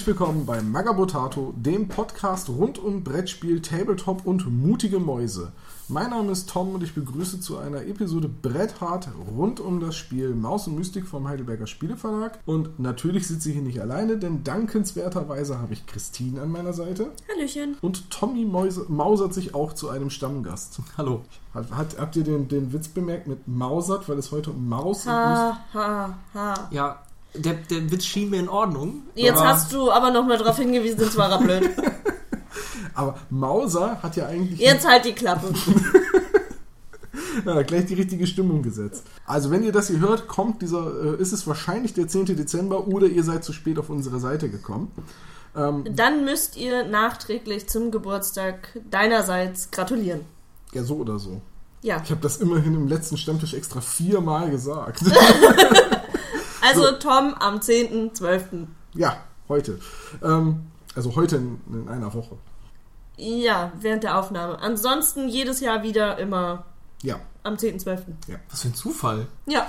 Herzlich willkommen bei Magabotato, dem Podcast rund um Brettspiel, Tabletop und mutige Mäuse. Mein Name ist Tom und ich begrüße zu einer Episode Bretthart rund um das Spiel Maus und Mystik vom Heidelberger Spieleverlag. Und natürlich sitze ich hier nicht alleine, denn dankenswerterweise habe ich Christine an meiner Seite. Hallöchen. Und Tommy Mäuse, mausert sich auch zu einem Stammgast. Hallo. Hat, hat, habt ihr den, den Witz bemerkt mit mausert, weil es heute um Maus und Ha, ha, ha. Ja, der, der Witz schien mir in Ordnung. Jetzt hast du aber nochmal darauf hingewiesen, jetzt war er blöd. Aber Mauser hat ja eigentlich Jetzt halt die Klappe. ja, gleich die richtige Stimmung gesetzt. Also wenn ihr das hier hört, kommt dieser, äh, ist es wahrscheinlich der 10. Dezember oder ihr seid zu spät auf unsere Seite gekommen. Ähm, Dann müsst ihr nachträglich zum Geburtstag deinerseits gratulieren. ja, so oder so. Ja, Ich habe das immerhin im letzten Stammtisch extra viermal gesagt. also So. Tom am 10.12. ja, heute. Ähm, also heute in, in einer Woche. Ja, während der Aufnahme. Ansonsten jedes Jahr wieder immer Ja, am 10.12. was für ein Zufall. Ja,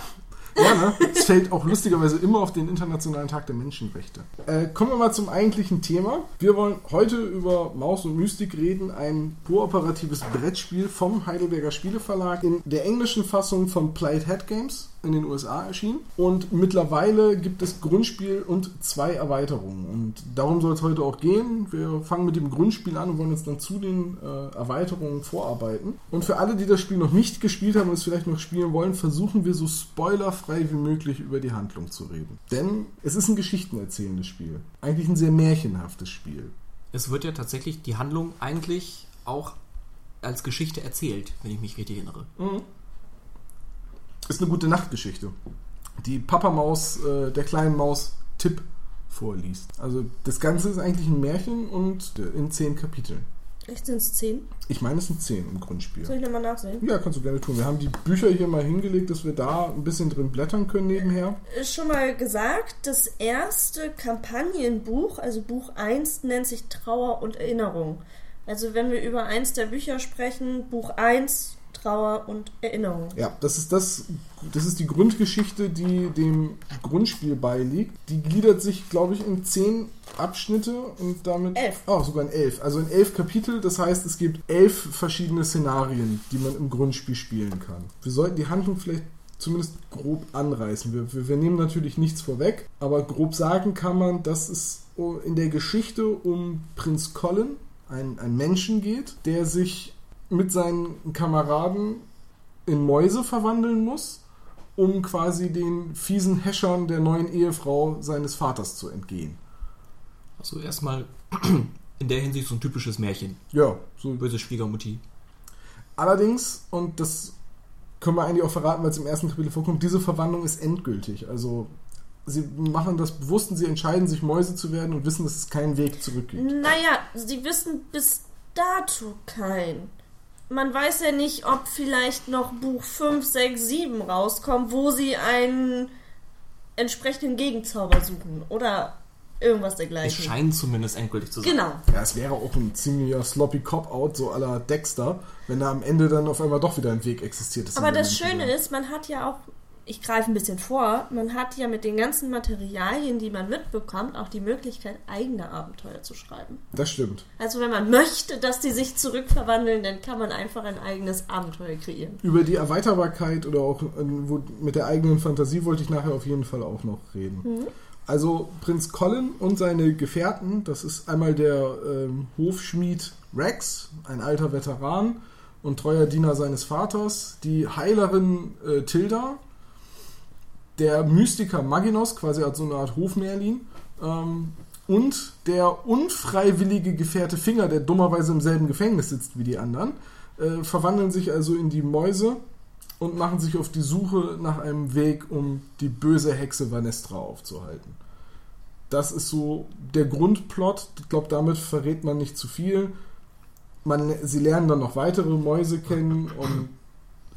ja ne? Es fällt auch lustigerweise immer auf den Internationalen Tag der Menschenrechte. Äh, kommen wir mal zum eigentlichen Thema. Wir wollen heute über Maus und Mystik reden, ein kooperatives Brettspiel vom Heidelberger Spieleverlag in der englischen Fassung von Played Head Games in den USA erschienen. Und mittlerweile gibt es Grundspiel und zwei Erweiterungen. Und darum soll es heute auch gehen. Wir fangen mit dem Grundspiel an und wollen jetzt dann zu den äh, Erweiterungen vorarbeiten. Und für alle, die das Spiel noch nicht gespielt haben und es vielleicht noch spielen wollen, versuchen wir so spoilerfrei wie möglich über die Handlung zu reden. Denn es ist ein geschichtenerzählendes Spiel. Eigentlich ein sehr märchenhaftes Spiel. Es wird ja tatsächlich die Handlung eigentlich auch als Geschichte erzählt, wenn ich mich richtig erinnere. Ist eine gute Nachtgeschichte. Die Papamaus äh, der kleinen Maus Tipp vorliest. Also das Ganze ist eigentlich ein Märchen und äh, in zehn Kapiteln. echt sind es 10? Ich meine, es sind zehn im Grundspiel. Soll ich nochmal nachsehen? Ja, kannst du gerne tun. Wir haben die Bücher hier mal hingelegt, dass wir da ein bisschen drin blättern können nebenher. Ist schon mal gesagt, das erste Kampagnenbuch, also Buch 1, nennt sich Trauer und Erinnerung. Also wenn wir über eins der Bücher sprechen, Buch 1, Trauer und Erinnerung. Ja, das ist das, das ist die Grundgeschichte, die dem Grundspiel beiliegt. Die gliedert sich, glaube ich, in zehn Abschnitte und damit. Elf. Oh, sogar in elf. Also in elf Kapitel. Das heißt, es gibt elf verschiedene Szenarien, die man im Grundspiel spielen kann. Wir sollten die Handlung vielleicht zumindest grob anreißen. Wir, wir, wir nehmen natürlich nichts vorweg, aber grob sagen kann man, dass es in der Geschichte um Prinz Colin, ein, ein Menschen geht, der sich mit seinen Kameraden in Mäuse verwandeln muss, um quasi den fiesen Häschern der neuen Ehefrau seines Vaters zu entgehen. Also erstmal in der Hinsicht so ein typisches Märchen. Ja, so. Böse Schwiegermutti. Allerdings, und das können wir eigentlich auch verraten, weil es im ersten Kapitel vorkommt, diese Verwandlung ist endgültig. Also sie machen das bewusst und sie entscheiden sich Mäuse zu werden und wissen, dass es keinen Weg zurück gibt. Naja, sie wissen bis dato kein. Man weiß ja nicht, ob vielleicht noch Buch 5, 6, 7 rauskommt, wo sie einen entsprechenden Gegenzauber suchen oder irgendwas Es dergleichen. scheint zumindest endgültig zu sein. Genau. Ja, es wäre auch ein ziemlicher sloppy Cop-Out, so la Dexter, wenn da am Ende dann auf einmal doch wieder ein Weg existiert. Das Aber das Schöne ist, man hat ja auch, ich greife ein bisschen vor, man hat ja mit den ganzen Materialien, die man mitbekommt, auch die Möglichkeit, eigene Abenteuer zu schreiben. Das stimmt. Also wenn man möchte, dass die sich zurückverwandeln, dann kann man einfach ein eigenes Abenteuer kreieren. Über die Erweiterbarkeit oder auch äh, wo, mit der eigenen Fantasie wollte ich nachher auf jeden Fall auch noch reden. Also Prinz Colin und seine Gefährten, das ist einmal der ähm, Hofschmied Rex, ein alter Veteran und treuer Diener seines Vaters, die Heilerin äh, Tilda, der Mystiker Maginos, quasi als so eine Art Hofmerlin, ähm, und der unfreiwillige Gefährte Finger, der dummerweise im selben Gefängnis sitzt wie die anderen, äh, verwandeln sich also in die Mäuse und machen sich auf die Suche nach einem Weg, um die böse Hexe Vanestra aufzuhalten. Das ist so der Grundplot. Ich glaube, damit verrät man nicht zu viel. Man, sie lernen dann noch weitere Mäuse kennen und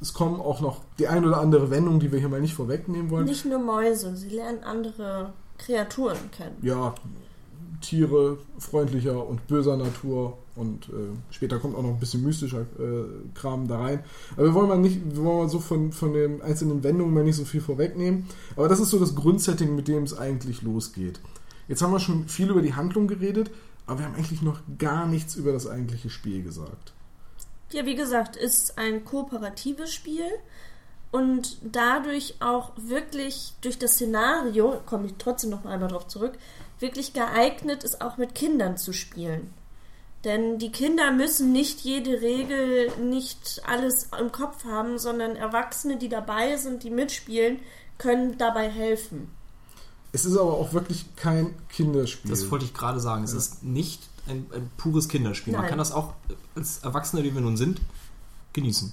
es kommen auch noch die ein oder andere Wendung, die wir hier mal nicht vorwegnehmen wollen. Nicht nur Mäuse, sie lernen andere Kreaturen kennen. Ja, Tiere freundlicher und böser Natur und äh, später kommt auch noch ein bisschen mystischer äh, Kram da rein. Aber wir wollen mal nicht, wir wollen mal so von, von den einzelnen Wendungen mal nicht so viel vorwegnehmen. Aber das ist so das Grundsetting, mit dem es eigentlich losgeht. Jetzt haben wir schon viel über die Handlung geredet, aber wir haben eigentlich noch gar nichts über das eigentliche Spiel gesagt. Ja, wie gesagt, ist ein kooperatives Spiel und dadurch auch wirklich durch das Szenario, komme ich trotzdem noch einmal darauf zurück, wirklich geeignet ist, auch mit Kindern zu spielen. Denn die Kinder müssen nicht jede Regel, nicht alles im Kopf haben, sondern Erwachsene, die dabei sind, die mitspielen, können dabei helfen. Es ist aber auch wirklich kein Kinderspiel. Das wollte ich gerade sagen. Es Ja. ist nicht ein, ein pures Kinderspiel. Man Nein. kann das auch als Erwachsene, die wir nun sind, genießen.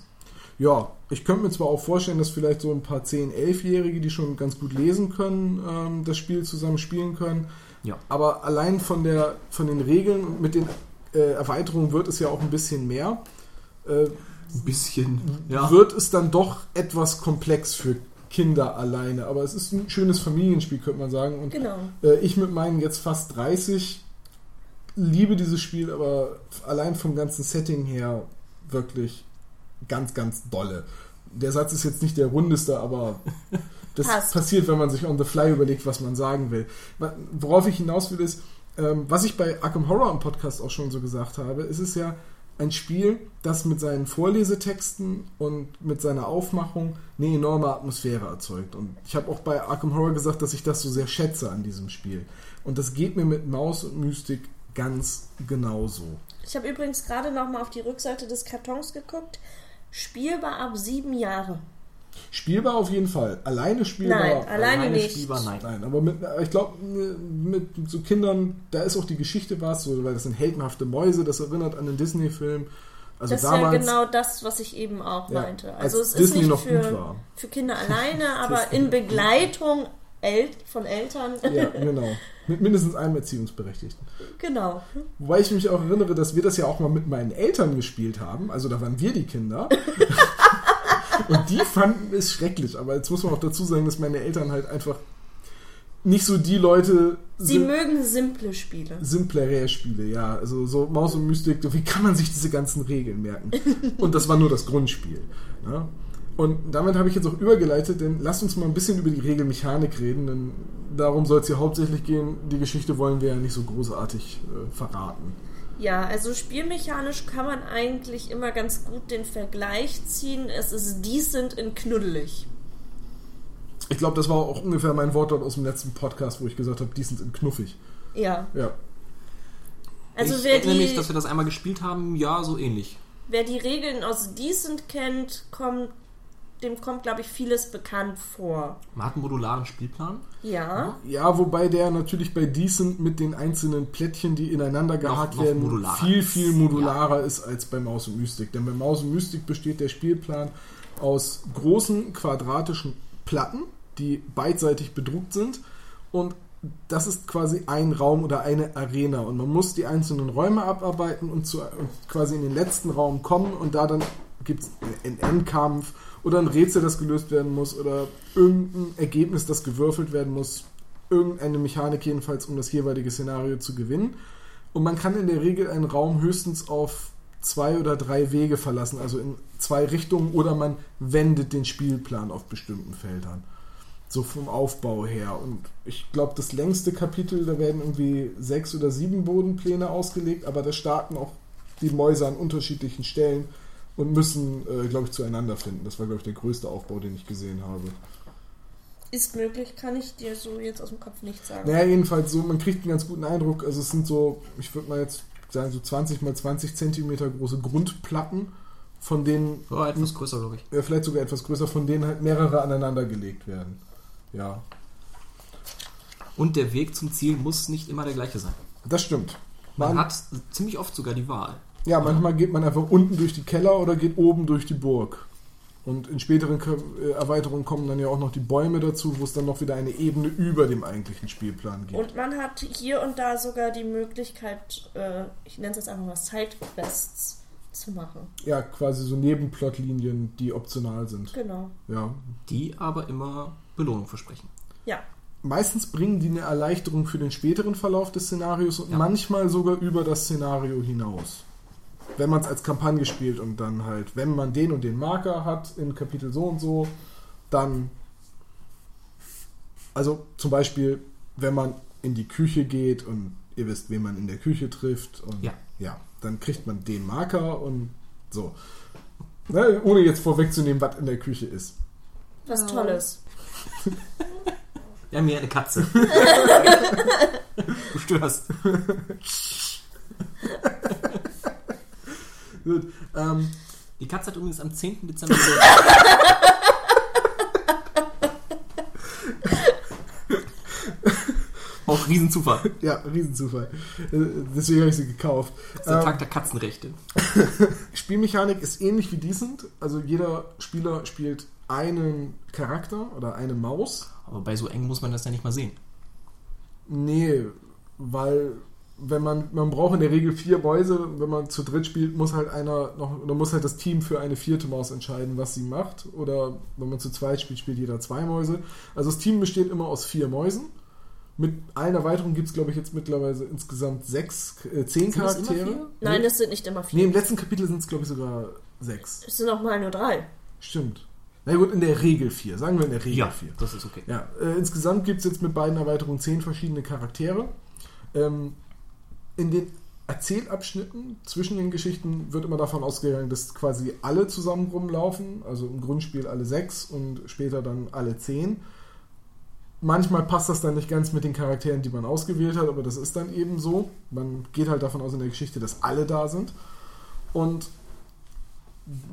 Ja, ich könnte mir zwar auch vorstellen, dass vielleicht so ein paar 10-, 11-Jährige, die schon ganz gut lesen können, ähm, das Spiel zusammen spielen können. Ja. Aber allein von, der, von den Regeln und mit den äh, Erweiterungen wird es ja auch ein bisschen mehr. Äh, Ein bisschen. Ja. Wird es dann doch etwas komplex für Kinder alleine. Aber es ist ein schönes Familienspiel, könnte man sagen. Und Genau. äh, ich mit meinen jetzt fast 30 liebe dieses Spiel, aber allein vom ganzen Setting her wirklich ganz, ganz dolle. Der Satz ist jetzt nicht der rundeste, aber das Passt. passiert, wenn man sich on the fly überlegt, was man sagen will. Worauf ich hinaus will, ist, ähm, was ich bei Arkham Horror im Podcast auch schon so gesagt habe, ist es ja ein Spiel, das mit seinen Vorlesetexten und mit seiner Aufmachung eine enorme Atmosphäre erzeugt. Und ich habe auch bei Arkham Horror gesagt, dass ich das so sehr schätze an diesem Spiel. Und das geht mir mit Maus und Mystik ganz genauso. Ich habe übrigens gerade noch mal auf die Rückseite des Kartons geguckt. Spielbar ab sieben Jahre. Spielbar auf jeden Fall. Alleine spielbar. Nein, alleine nicht. spielbar, nein. Nein, aber mit, ich glaube, mit so Kindern, da ist auch die Geschichte was, so, weil das sind heldenhafte Mäuse, das erinnert an den Disney-Film. Also das ist ja damals, genau das, was ich eben auch Ja, meinte. als Also es Disney ist nicht noch gut für, war. für Kinder alleine, aber in Begleitung El von Eltern. ja, genau. Mit mindestens einem Erziehungsberechtigten. genau. Wobei ich mich auch erinnere, dass wir das ja auch mal mit meinen Eltern gespielt haben. Also da waren wir die Kinder. Und die fanden es schrecklich. Aber jetzt muss man auch dazu sagen, dass meine Eltern halt einfach nicht so die Leute Sie mögen simple Spiele. simplere Spiele, ja. Also so Maus und Mystik, wie kann man sich diese ganzen Regeln merken? Und das war nur das Grundspiel. Ja? Und damit habe ich jetzt auch übergeleitet, denn lasst uns mal ein bisschen über die Regelmechanik reden, denn darum soll es hier hauptsächlich gehen. Die Geschichte wollen wir ja nicht so großartig äh, verraten. Ja, also spielmechanisch kann man eigentlich immer ganz gut den Vergleich ziehen. Es ist decent in knuddelig. Ich glaube, das war auch ungefähr mein Wort dort aus dem letzten Podcast, wo ich gesagt habe, die sind knuffig. Ja. Ja. Also ich wer erinnere mich, die, dass wir das einmal gespielt haben. Ja, so ähnlich. wer die Regeln aus Decent kennt, kommt, dem kommt, glaube ich, vieles bekannt vor. Man hat einen modularen Spielplan. Ja. Ja, wobei der natürlich bei Decent mit den einzelnen Plättchen, die ineinander gehakt noch werden, modularer viel, viel modularer ist als bei Maus und Mystik. Denn bei Maus und Mystik besteht der Spielplan aus großen quadratischen Platten, die beidseitig bedruckt sind. Und das ist quasi ein Raum oder eine Arena. Und man muss die einzelnen Räume abarbeiten und, zu, und quasi in den letzten Raum kommen. Und da dann gibt es einen Endkampf oder ein Rätsel, das gelöst werden muss oder irgendein Ergebnis, das gewürfelt werden muss. Irgendeine Mechanik jedenfalls, um das jeweilige Szenario zu gewinnen. Und man kann in der Regel einen Raum höchstens auf zwei oder drei Wege verlassen, also in zwei Richtungen, oder man wendet den Spielplan auf bestimmten Feldern. So vom Aufbau her. Und ich glaube, das längste Kapitel, da werden irgendwie sechs oder sieben Bodenpläne ausgelegt, aber da starten auch die Mäuse an unterschiedlichen Stellen und müssen, äh, glaube ich, zueinander finden. Das war, glaube ich, der größte Aufbau, den ich gesehen habe. Ist möglich, kann ich dir so jetzt aus dem Kopf nicht sagen. Naja, jedenfalls so, man kriegt einen ganz guten Eindruck. Also es sind so, ich würde mal jetzt sagen, so 20 mal 20 Zentimeter große Grundplatten, von denen, War etwas größer, glaube ich. äh, vielleicht sogar etwas größer, von denen halt mehrere aneinander gelegt werden. Ja, Und der Weg zum Ziel muss nicht immer der gleiche sein. das stimmt. Man Man, hat ziemlich oft sogar die Wahl. Ja, manchmal geht man einfach unten durch die Keller oder geht oben durch die Burg. Und in späteren äh, Erweiterungen kommen dann ja auch noch die Bäume dazu, wo es dann noch wieder eine Ebene über dem eigentlichen Spielplan gibt. Und man hat hier und da sogar die Möglichkeit, äh, ich nenne es jetzt einfach mal Sidequests zu machen. Ja, quasi so Nebenplotlinien, die optional sind. Genau. Ja, Die aber immer Belohnung versprechen. Ja. meistens bringen die eine Erleichterung für den späteren Verlauf des Szenarios und Ja. manchmal sogar über das Szenario hinaus. Wenn man es als Kampagne spielt und dann halt, wenn man den und den Marker hat in Kapitel so und so, dann, also zum Beispiel, wenn man in die Küche geht und ihr wisst, wen man in der Küche trifft. Und Ja. ja, dann kriegt man den Marker und so. Ne, ohne jetzt vorwegzunehmen, was in der Küche ist. Was. Tolles. Wir haben hier eine Katze. du störst. Gut, ähm, Die Katze hat übrigens am 10. Dezember. Auch Riesenzufall. ja, Riesenzufall. Äh, Deswegen habe ich sie gekauft. Das ist der Ähm, Tag der Katzenrechte. Spielmechanik ist ähnlich wie Decent. Also jeder Spieler spielt einen Charakter oder eine Maus. Aber bei so eng muss man das ja nicht mal sehen. Nee, weil wenn man, man braucht in der Regel vier Mäuse, wenn man zu dritt spielt, muss halt einer noch, oder muss halt das Team für eine vierte Maus entscheiden, was sie macht. Oder wenn man zu zweit spielt, spielt jeder zwei Mäuse. Also das Team besteht immer aus vier Mäusen. Mit allen Erweiterungen gibt es, glaube ich, jetzt mittlerweile insgesamt sechs, äh, zehn Sind das immer Charaktere. vier? Nein, es sind nicht immer Nee, im vier. letzten Kapitel sind es, glaube ich, sogar sechs. Es sind auch mal nur drei. Stimmt. Na gut, in der Regel vier. Sagen wir in der Regel Ja, vier. das ist okay. Ja, äh, insgesamt gibt es jetzt mit beiden Erweiterungen zehn verschiedene Charaktere. Ähm, in den Erzählabschnitten zwischen den Geschichten wird immer davon ausgegangen, dass quasi alle zusammen rumlaufen. Also im Grundspiel alle sechs und später dann alle zehn. Manchmal passt das dann nicht ganz mit den Charakteren, die man ausgewählt hat, aber das ist dann eben so. Man geht halt davon aus in der Geschichte, dass alle da sind. Und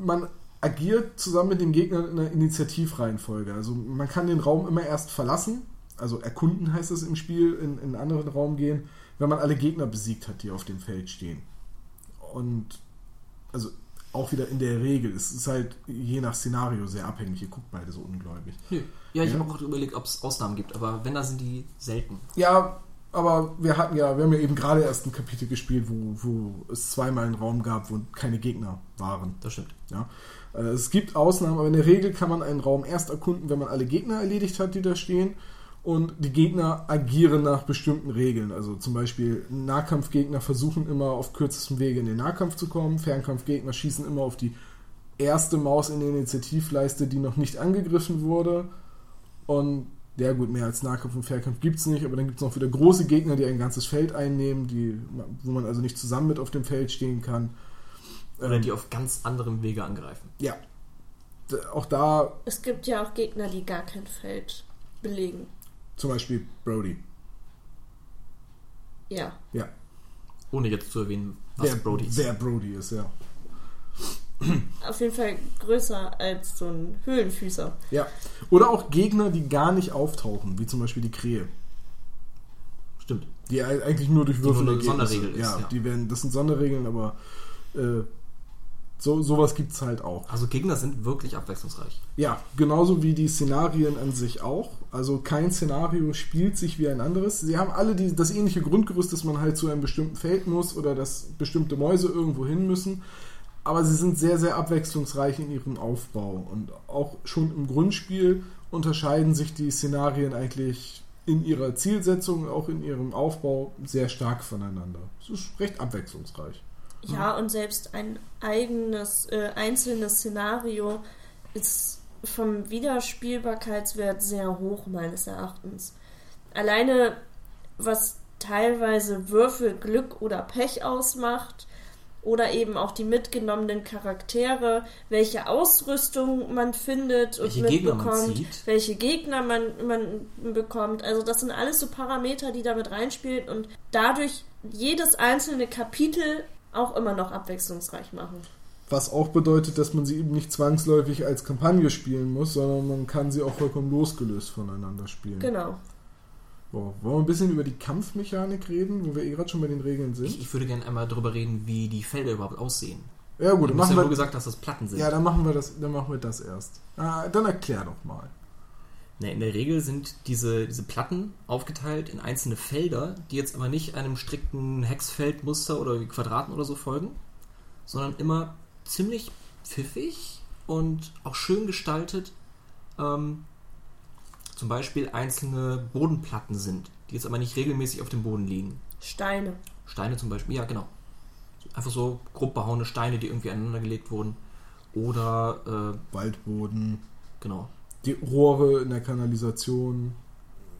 man agiert zusammen mit dem Gegner in einer Initiativreihenfolge. Also man kann den Raum immer erst verlassen, also erkunden heißt es im Spiel, in, in einen anderen Raum gehen, wenn man alle Gegner besiegt hat, die auf dem Feld stehen. Und also auch wieder in der Regel. Es ist halt je nach Szenario sehr abhängig. Ihr guckt beide so ungläubig. Nö. Ja, ich Ja. habe auch überlegt, ob es Ausnahmen gibt, aber wenn, da sind die selten. Ja, aber wir hatten ja, wir haben ja eben gerade erst ein Kapitel gespielt, wo, wo es zweimal einen Raum gab, wo keine Gegner waren. Das stimmt. Ja. Äh, Es gibt Ausnahmen, aber in der Regel kann man einen Raum erst erkunden, wenn man alle Gegner erledigt hat, die da stehen. Und die Gegner agieren nach bestimmten Regeln. Also zum Beispiel Nahkampfgegner versuchen immer auf kürzestem Wege in den Nahkampf zu kommen. Fernkampfgegner schießen immer auf die erste Maus in der Initiativleiste, die noch nicht angegriffen wurde. Und ja gut, mehr als Nahkampf und Fernkampf gibt es nicht, aber dann gibt es noch wieder große Gegner, die ein ganzes Feld einnehmen, die, wo man also nicht zusammen mit auf dem Feld stehen kann. Oder Ähm, die auf ganz anderem Wege angreifen. ja. Auch da Es gibt ja auch Gegner, die gar kein Feld belegen. Zum Beispiel Brody. Ja. Ja. Ohne jetzt zu erwähnen, was wer, Brody ist. Wer Brody ist, ja. Auf jeden Fall größer als so ein Höhlenfüßer. Ja. Oder auch Gegner, die gar nicht auftauchen, wie zum Beispiel die Krähe. Stimmt. Die ei- eigentlich nur durch nur Würfel eine Sonderregel ist, ja, ja. Die werden, das sind Sonderregeln, aber äh, so, sowas gibt es halt auch. Also Gegner sind wirklich abwechslungsreich. Ja, genauso wie die Szenarien an sich auch. Also kein Szenario spielt sich wie ein anderes. Sie haben alle die, das ähnliche Grundgerüst, dass man halt zu einem bestimmten Feld muss oder dass bestimmte Mäuse irgendwo hin müssen. Aber sie sind sehr, sehr abwechslungsreich in ihrem Aufbau. Und auch schon im Grundspiel unterscheiden sich die Szenarien eigentlich in ihrer Zielsetzung, auch in ihrem Aufbau sehr stark voneinander. Es ist recht abwechslungsreich. Ja, und selbst ein eigenes, äh, einzelnes Szenario ist vom Wiederspielbarkeitswert sehr hoch, meines Erachtens. Alleine, was teilweise Würfel, Glück oder Pech ausmacht, oder eben auch die mitgenommenen Charaktere, welche Ausrüstung man findet und Welche Gegner man mitbekommt, zieht. welche Gegner man, man bekommt. Also das sind alles so Parameter, die damit reinspielen und dadurch jedes einzelne Kapitel auch immer noch abwechslungsreich machen. Was auch bedeutet, dass man sie eben nicht zwangsläufig als Kampagne spielen muss, sondern man kann sie auch vollkommen losgelöst voneinander spielen. Genau. Boah, wollen wir ein bisschen über die Kampfmechanik reden, wo wir eh gerade schon bei den Regeln sind? Ich, ich würde gerne einmal darüber reden, wie die Felder überhaupt aussehen. ja gut, du dann hast machen ja nur wir, gesagt, dass das Platten sind. ja, dann machen wir das, dann machen wir das erst. Ah, dann erklär doch mal. In der Regel sind diese, diese Platten aufgeteilt in einzelne Felder, die jetzt aber nicht einem strikten Hexfeldmuster oder wie Quadraten oder so folgen, sondern immer ziemlich pfiffig und auch schön gestaltet. Ähm, zum Beispiel einzelne Bodenplatten sind, die jetzt aber nicht regelmäßig auf dem Boden liegen. Steine. Steine zum Beispiel, ja genau. Einfach so grob behauene Steine, die irgendwie aneinander gelegt wurden. Oder, Waldboden, äh, genau. die Rohre in der Kanalisation,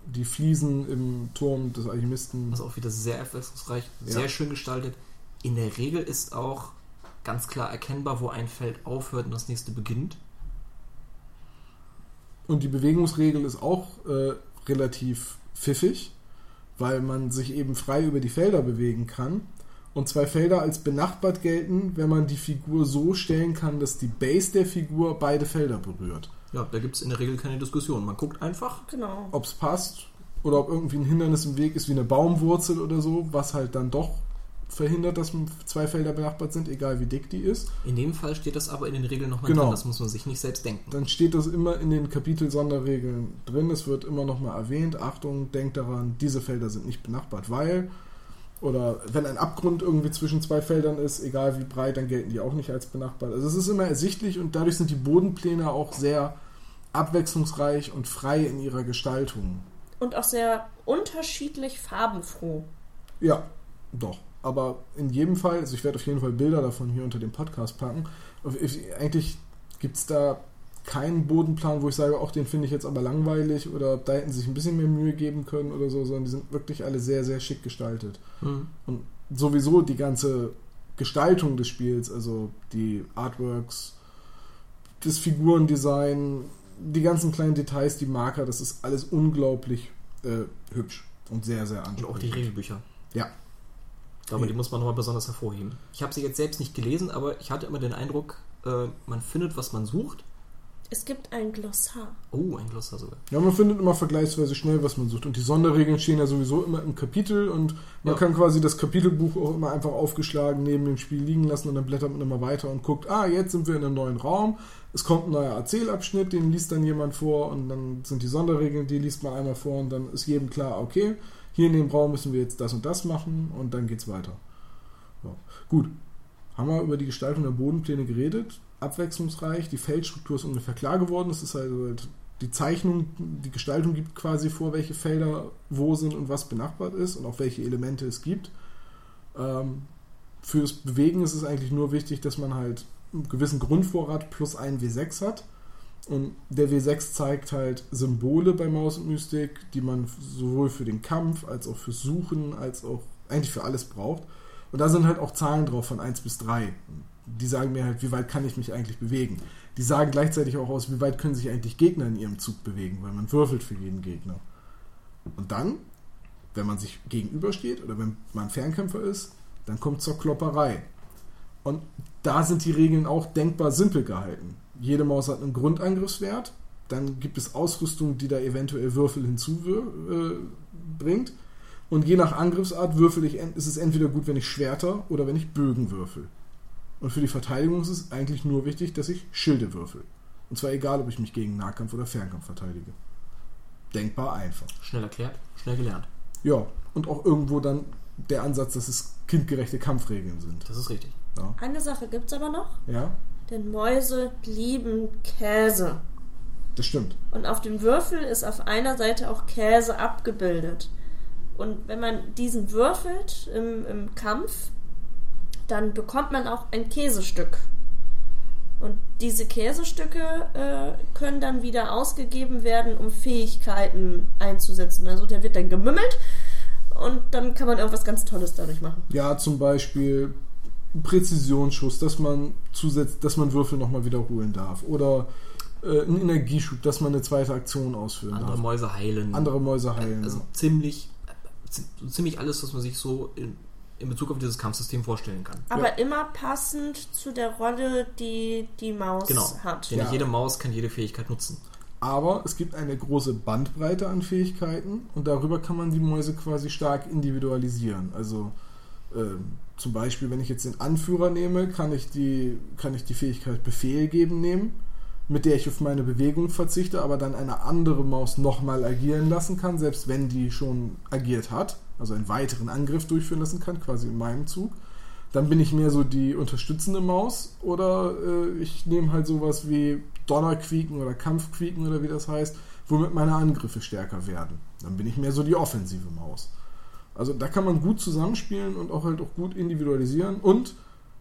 die Fliesen im Turm des Alchemisten. Was auch wieder sehr abwechslungsreich, Ja. sehr schön gestaltet. In der Regel ist auch ganz klar erkennbar, wo ein Feld aufhört und das nächste beginnt. Und die Bewegungsregel ist auch äh, relativ pfiffig, weil man sich eben frei über die Felder bewegen kann. Und zwei Felder als benachbart gelten, wenn man die Figur so stellen kann, dass die Base der Figur beide Felder berührt. Ja, da gibt es in der Regel keine Diskussion. Man guckt einfach. Genau. Ob es passt oder ob irgendwie ein Hindernis im Weg ist, wie eine Baumwurzel oder so, was halt dann doch verhindert, dass zwei Felder benachbart sind, egal wie dick die ist. In dem Fall steht das aber in den Regeln nochmal Genau. drin. Das muss man sich nicht selbst denken. Dann steht das immer in den Kapitel-Sonderregeln drin. Es wird immer nochmal erwähnt. Achtung, denkt daran, diese Felder sind nicht benachbart, weil. Oder wenn ein Abgrund irgendwie zwischen zwei Feldern ist, egal wie breit, dann gelten die auch nicht als benachbart. Also es ist immer ersichtlich und dadurch sind die Bodenpläne auch sehr abwechslungsreich und frei in ihrer Gestaltung. Und auch sehr unterschiedlich farbenfroh. Ja, doch. Aber in jedem Fall, also ich werde auf jeden Fall Bilder davon hier unter dem Podcast packen. Eigentlich gibt es da keinen Bodenplan, wo ich sage, auch den finde ich jetzt aber langweilig oder da hätten sie sich ein bisschen mehr Mühe geben können oder so, sondern die sind wirklich alle sehr, sehr schick gestaltet. Hm. Und sowieso die ganze Gestaltung des Spiels, also die Artworks, das Figurendesign, die ganzen kleinen Details, die Marker, das ist alles unglaublich äh, hübsch und sehr, sehr Und ansprechend. auch die Regelbücher. Ja. Ich glaube, die muss man nochmal besonders hervorheben. Ich habe sie jetzt selbst nicht gelesen, aber ich hatte immer den Eindruck, äh, man findet, was man sucht. Es gibt ein Glossar. Oh, ein Glossar sogar. Ja, man findet immer vergleichsweise schnell, was man sucht. Und die Sonderregeln stehen ja sowieso immer im Kapitel und man Ja. kann quasi das Kapitelbuch auch immer einfach aufgeschlagen neben dem Spiel liegen lassen und dann blättert man immer weiter und guckt, ah, jetzt sind wir in einem neuen Raum, es kommt ein neuer Erzählabschnitt, den liest dann jemand vor und dann sind die Sonderregeln, die liest man einmal vor und dann ist jedem klar, okay, hier in dem Raum müssen wir jetzt das und das machen und dann geht's weiter. Ja. Gut, haben wir über die Gestaltung der Bodenpläne geredet. Abwechslungsreich, die Feldstruktur ist ungefähr klar geworden. Es ist also halt die Zeichnung, die Gestaltung gibt quasi vor, welche Felder wo sind und was benachbart ist und auch welche Elemente es gibt. Ähm, fürs Bewegen ist es eigentlich nur wichtig, dass man halt einen gewissen Grundvorrat plus ein W6 hat. Und der W6 zeigt halt Symbole bei Maus und Mystik, die man sowohl für den Kampf als auch fürs Suchen als auch eigentlich für alles braucht. Und da sind halt auch Zahlen drauf von 1 bis 3. Die sagen mir halt, wie weit kann ich mich eigentlich bewegen. Die sagen gleichzeitig auch aus, wie weit können sich eigentlich Gegner in ihrem Zug bewegen, weil man würfelt für jeden Gegner. Und dann, wenn man sich gegenübersteht oder wenn man Fernkämpfer ist, dann kommt zur Klopperei. Und da sind die Regeln auch denkbar simpel gehalten. Jede Maus hat einen Grundangriffswert, dann gibt es Ausrüstung, die da eventuell Würfel hinzubringt. Und je nach Angriffsart würfel ich, ist es entweder gut, wenn ich Schwerter oder wenn ich Bögen würfel. Und für die Verteidigung ist es eigentlich nur wichtig, dass ich Schilde würfel. Und zwar egal, ob ich mich gegen Nahkampf oder Fernkampf verteidige. Denkbar einfach. Schnell erklärt, schnell gelernt. Ja, und auch irgendwo dann der Ansatz, dass es kindgerechte Kampfregeln sind. Das ist richtig. Ja, Eine Sache gibt's aber noch. ja Denn Mäuse lieben Käse. das stimmt. Und auf dem Würfel ist auf einer Seite auch Käse abgebildet. Und wenn man diesen würfelt im, im Kampf, dann bekommt man auch ein Käsestück. Und diese Käsestücke äh, können dann wieder ausgegeben werden, um Fähigkeiten einzusetzen. Also der wird dann gemümmelt und dann kann man irgendwas ganz Tolles dadurch machen. Ja, zum Beispiel Präzisionsschuss, dass man zusätzlich, dass man Würfel nochmal wiederholen darf. Oder äh, ein Energieschub, dass man eine zweite Aktion ausführen Andere darf. Mäuse heilen. Andere Mäuse heilen. Also ziemlich, zi- ziemlich alles, was man sich so in, in Bezug auf dieses Kampfsystem vorstellen kann. Aber immer passend zu der Rolle, die die Maus Genau. hat. Denn Ja. jede Maus kann jede Fähigkeit nutzen. Aber es gibt eine große Bandbreite an Fähigkeiten und darüber kann man die Mäuse quasi stark individualisieren. Also ähm, zum Beispiel, wenn ich jetzt den Anführer nehme, kann ich die, kann ich die Fähigkeit Befehl geben nehmen, mit der ich auf meine Bewegung verzichte, aber dann eine andere Maus nochmal agieren lassen kann, selbst wenn die schon agiert hat, also einen weiteren Angriff durchführen lassen kann, quasi in meinem Zug. Dann bin ich mehr so die unterstützende Maus oder äh, ich nehme halt sowas wie Donnerquieken oder Kampfquieken oder wie das heißt, womit meine Angriffe stärker werden. Dann bin ich mehr so die offensive Maus. Also da kann man gut zusammenspielen und auch halt auch gut individualisieren. Und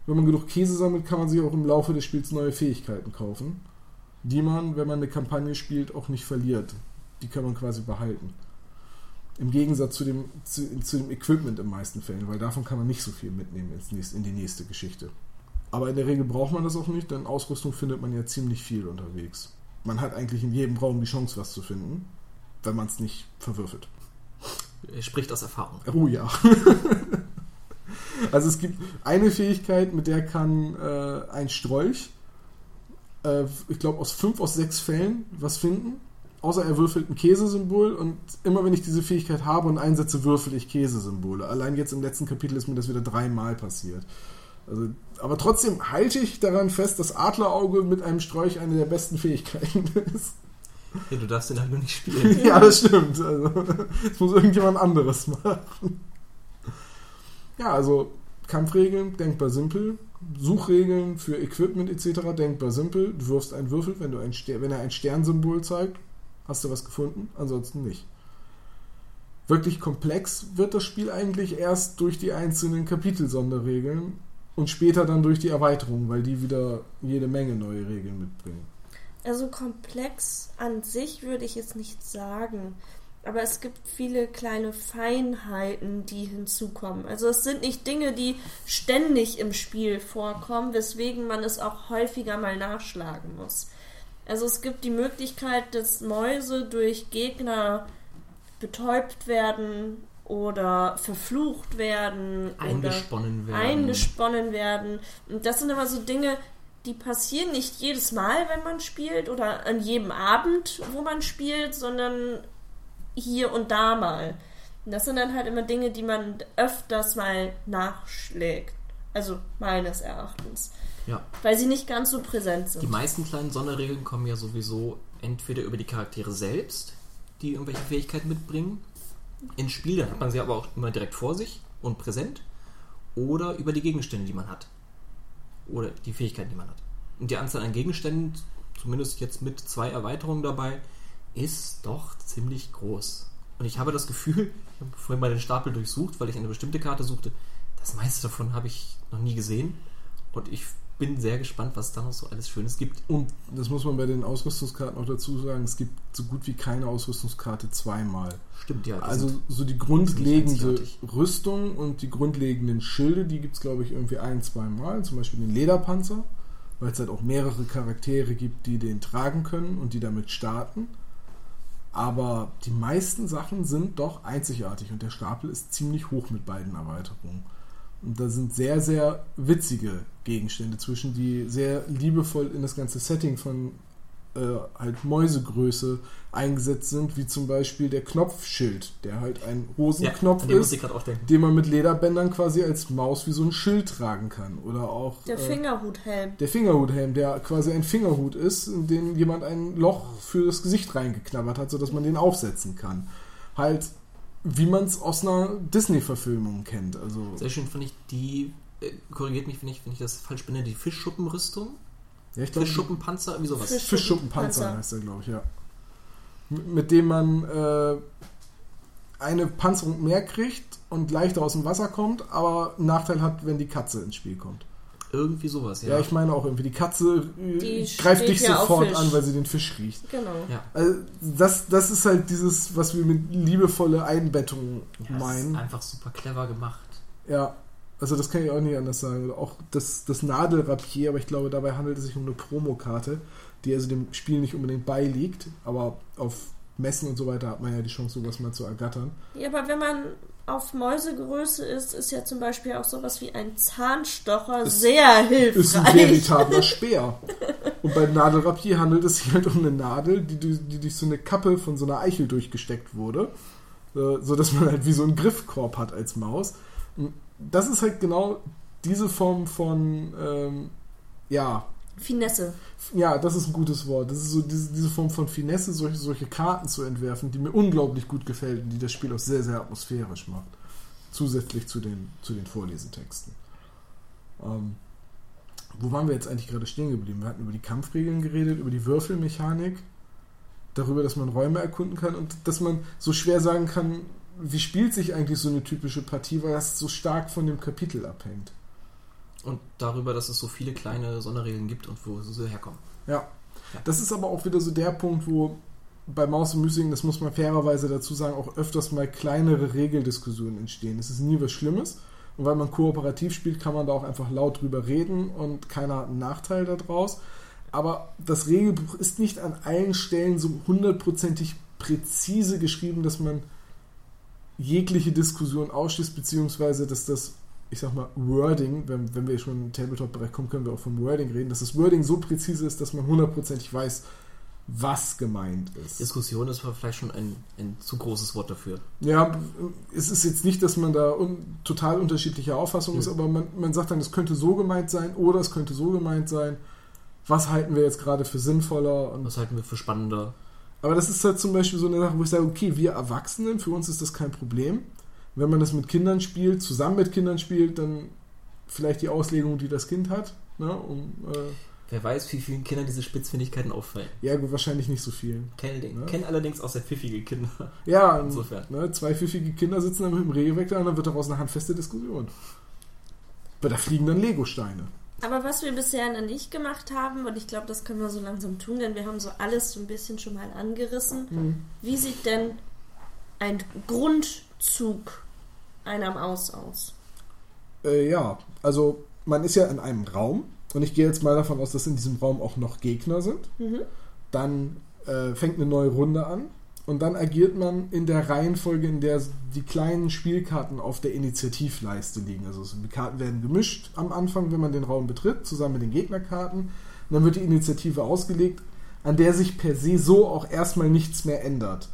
wenn man genug Käse sammelt, kann man sich auch im Laufe des Spiels neue Fähigkeiten kaufen, die man, wenn man eine Kampagne spielt, auch nicht verliert. Die kann man quasi behalten. Im Gegensatz zu dem, zu, zu, dem Equipment in meisten Fällen, weil davon kann man nicht so viel mitnehmen ins nächste, in die nächste Geschichte. Aber in der Regel braucht man das auch nicht, denn Ausrüstung findet man ja ziemlich viel unterwegs. Man hat eigentlich in jedem Raum die Chance, was zu finden, wenn man es nicht verwürfelt. Er spricht aus Erfahrung. Oh ja. also es gibt eine Fähigkeit, mit der kann äh, ein Strolch, äh, ich glaube aus fünf aus sechs Fällen was finden außer er würfelt ein Käsesymbol und immer wenn ich diese Fähigkeit habe und einsetze, würfel ich Käsesymbole. Allein jetzt im letzten Kapitel ist mir das wieder dreimal passiert. Also, aber trotzdem halte ich daran fest, dass Adlerauge mit einem Sträuch eine der besten Fähigkeiten ist. Ja, du darfst den halt nur nicht spielen. ja, das stimmt. Also, das muss irgendjemand anderes machen. Ja, also Kampfregeln, denkbar simpel. Suchregeln für Equipment etc. denkbar simpel. Du wirfst einen Würfel, wenn, du ein wenn er ein Sternsymbol zeigt hast du was gefunden, ansonsten nicht. Wirklich komplex wird das Spiel eigentlich erst durch die einzelnen Kapitel-Sonderregeln und später dann durch die Erweiterung, weil die wieder jede Menge neue Regeln mitbringen. Also komplex an sich würde ich jetzt nicht sagen. Aber es gibt viele kleine Feinheiten, die hinzukommen. Also es sind nicht Dinge, die ständig im Spiel vorkommen, weswegen man es auch häufiger mal nachschlagen muss. Also es gibt die Möglichkeit, dass Mäuse durch Gegner betäubt werden oder verflucht werden eingesponnen werden. Eingesponnen werden. Und das sind aber so Dinge, die passieren nicht jedes Mal, wenn man spielt oder an jedem Abend, wo man spielt, sondern hier und da mal. Und das sind dann halt immer Dinge, die man öfters mal nachschlägt. Also meines Erachtens. Ja. Weil sie nicht ganz so präsent sind. Die meisten kleinen Sonderregeln kommen ja sowieso entweder über die Charaktere selbst, die irgendwelche Fähigkeiten mitbringen, ins Spiel, dann hat man sie aber auch immer direkt vor sich und präsent, oder über die Gegenstände, die man hat. Oder die Fähigkeiten, die man hat. Und die Anzahl an Gegenständen, zumindest jetzt mit zwei Erweiterungen dabei, ist doch ziemlich groß. Und ich habe das Gefühl, ich habe vorhin mal den Stapel durchsucht, weil ich eine bestimmte Karte suchte. Das meiste davon habe ich noch nie gesehen. Und ich bin sehr gespannt, was da noch so alles Schönes gibt. Und das muss man bei den Ausrüstungskarten auch dazu sagen, es gibt so gut wie keine Ausrüstungskarte zweimal. Stimmt, ja. Also so die grundlegende Rüstung und die grundlegenden Schilde, die gibt es glaube ich irgendwie ein, zweimal. Zum Beispiel den Lederpanzer, weil es halt auch mehrere Charaktere gibt, die den tragen können und die damit starten. Aber die meisten Sachen sind doch einzigartig und der Stapel ist ziemlich hoch mit beiden Erweiterungen. Und da sind sehr, sehr witzige Gegenstände zwischen, die sehr liebevoll in das ganze Setting von äh, halt Mäusegröße eingesetzt sind, wie zum Beispiel der Knopfschild, der halt ein Hosenknopf ja, ist, den man mit Lederbändern quasi als Maus wie so ein Schild tragen kann. Oder auch der äh, Fingerhuthelm. Der Fingerhuthelm, der quasi ein Fingerhut ist, in den jemand ein Loch für das Gesicht reingeknabbert hat, sodass man den aufsetzen kann. Halt wie man es aus einer Disney-Verfilmung kennt. Also Sehr schön fand ich die, äh, korrigiert mich, wenn ich, wenn ich das falsch bin, die Fischschuppenrüstung. Ja, ich glaube. Fischschuppenpanzer, irgendwie sowas. Fischschuppenpanzer heißt der, glaube ich, ja. Mit, mit dem man äh, eine Panzerung mehr kriegt und leichter aus dem Wasser kommt, aber einen Nachteil hat, wenn die Katze ins Spiel kommt. Irgendwie sowas, ja. Ja, ich meine auch irgendwie, die Katze äh, die greift dich sofort an, weil sie den Fisch riecht. Genau. Ja. Also das, das ist halt dieses, was wir mit liebevolle Einbettung ja, meinen. Das ist einfach super clever gemacht. Ja, also das kann ich auch nicht anders sagen. Auch das, das Nadelrapier, aber ich glaube, dabei handelt es sich um eine Promokarte, die also dem Spiel nicht unbedingt beiliegt, aber auf Messen und so weiter hat man ja die Chance, sowas mal zu ergattern. Ja, aber wenn man auf Mäusegröße ist, ist ja zum Beispiel auch sowas wie ein Zahnstocher ist, sehr hilfreich. Ist ein veritabler Speer. Und beim Nadelrapier handelt es sich halt um eine Nadel, die, die durch so eine Kappe von so einer Eichel durchgesteckt wurde, äh, so dass man halt wie so einen Griffkorb hat als Maus. Und das ist halt genau diese Form von, ähm, ja. Finesse. Ja, das ist ein gutes Wort. Das ist so diese, diese Form von Finesse, solche, solche Karten zu entwerfen, die mir unglaublich gut gefällt und die das Spiel auch sehr, sehr atmosphärisch macht. Zusätzlich zu den, zu den Vorlesetexten. Ähm, wo waren wir jetzt eigentlich gerade stehen geblieben? Wir hatten über die Kampfregeln geredet, über die Würfelmechanik, darüber, dass man Räume erkunden kann und dass man so schwer sagen kann, wie spielt sich eigentlich so eine typische Partie, weil das so stark von dem Kapitel abhängt. Und darüber, dass es so viele kleine Sonderregeln gibt und wo sie herkommen. Ja. ja. Das ist aber auch wieder so der Punkt, wo bei Maus und Müsling, das muss man fairerweise dazu sagen, auch öfters mal kleinere Regeldiskussionen entstehen. Es ist nie was Schlimmes. Und weil man kooperativ spielt, kann man da auch einfach laut drüber reden und keiner hat einen Nachteil daraus. Aber das Regelbuch ist nicht an allen Stellen so hundertprozentig präzise geschrieben, dass man jegliche Diskussion ausschließt, beziehungsweise dass das, ich sag mal, Wording, wenn, wenn wir schon im Tabletop-Bereich kommen, können wir auch vom Wording reden, dass das Wording so präzise ist, dass man hundertprozentig weiß, was gemeint ist. Diskussion ist vielleicht schon ein, ein zu großes Wort dafür. Ja, es ist jetzt nicht, dass man da un total unterschiedlicher Auffassung Ja. ist, aber man, man sagt dann, es könnte so gemeint sein oder es könnte so gemeint sein. Was halten wir jetzt gerade für sinnvoller? Und Was halten wir für spannender? aber das ist halt zum Beispiel so eine Sache, wo ich sage, okay, wir Erwachsenen, für uns ist das kein Problem. Wenn man das mit Kindern spielt, zusammen mit Kindern spielt, dann vielleicht die Auslegung, die das Kind hat. Ne, um, äh, Wer weiß, wie vielen Kindern diese Spitzfindigkeiten auffallen. ja, gut, wahrscheinlich nicht so vielen. Kennen, Ja. kennen allerdings auch sehr pfiffige Kinder. Ja, Insofern. Ne, zwei pfiffige Kinder sitzen dann mit dem Regelwerk da und dann wird daraus eine handfeste Diskussion. Weil da fliegen dann Lego-Steine. Aber was wir bisher noch nicht gemacht haben, und ich glaube, das können wir so langsam tun, denn wir haben so alles so ein bisschen schon mal angerissen. Wie sieht denn ein Grundzug einer Maus aus? Äh, ja, also man ist ja in einem Raum und ich gehe jetzt mal davon aus, dass in diesem Raum auch noch Gegner sind. Mhm. Dann äh, fängt eine neue Runde an und dann agiert man in der Reihenfolge, in der die kleinen Spielkarten auf der Initiativleiste liegen. Also die Karten werden gemischt am Anfang, wenn man den Raum betritt, zusammen mit den Gegnerkarten. Und dann wird die Initiative ausgelegt, an der sich per se so auch erstmal nichts mehr ändert.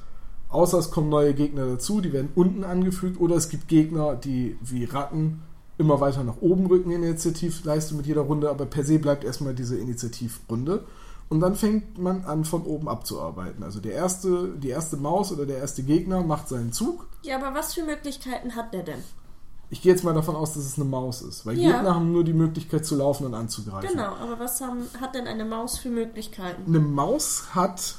Außer es kommen neue Gegner dazu, die werden unten angefügt, oder es gibt Gegner, die wie Ratten immer weiter nach oben rücken in der Initiativleiste mit jeder Runde, aber per se bleibt erstmal diese Initiativrunde. Und dann fängt man an, von oben abzuarbeiten. Also der erste, die erste Maus oder der erste Gegner macht seinen Zug. Ja, aber was für Möglichkeiten hat der denn? Ich gehe jetzt mal davon aus, dass es eine Maus ist, weil Ja. Gegner haben nur die Möglichkeit zu laufen und anzugreifen. Genau, aber was haben, hat denn eine Maus für Möglichkeiten? Eine Maus hat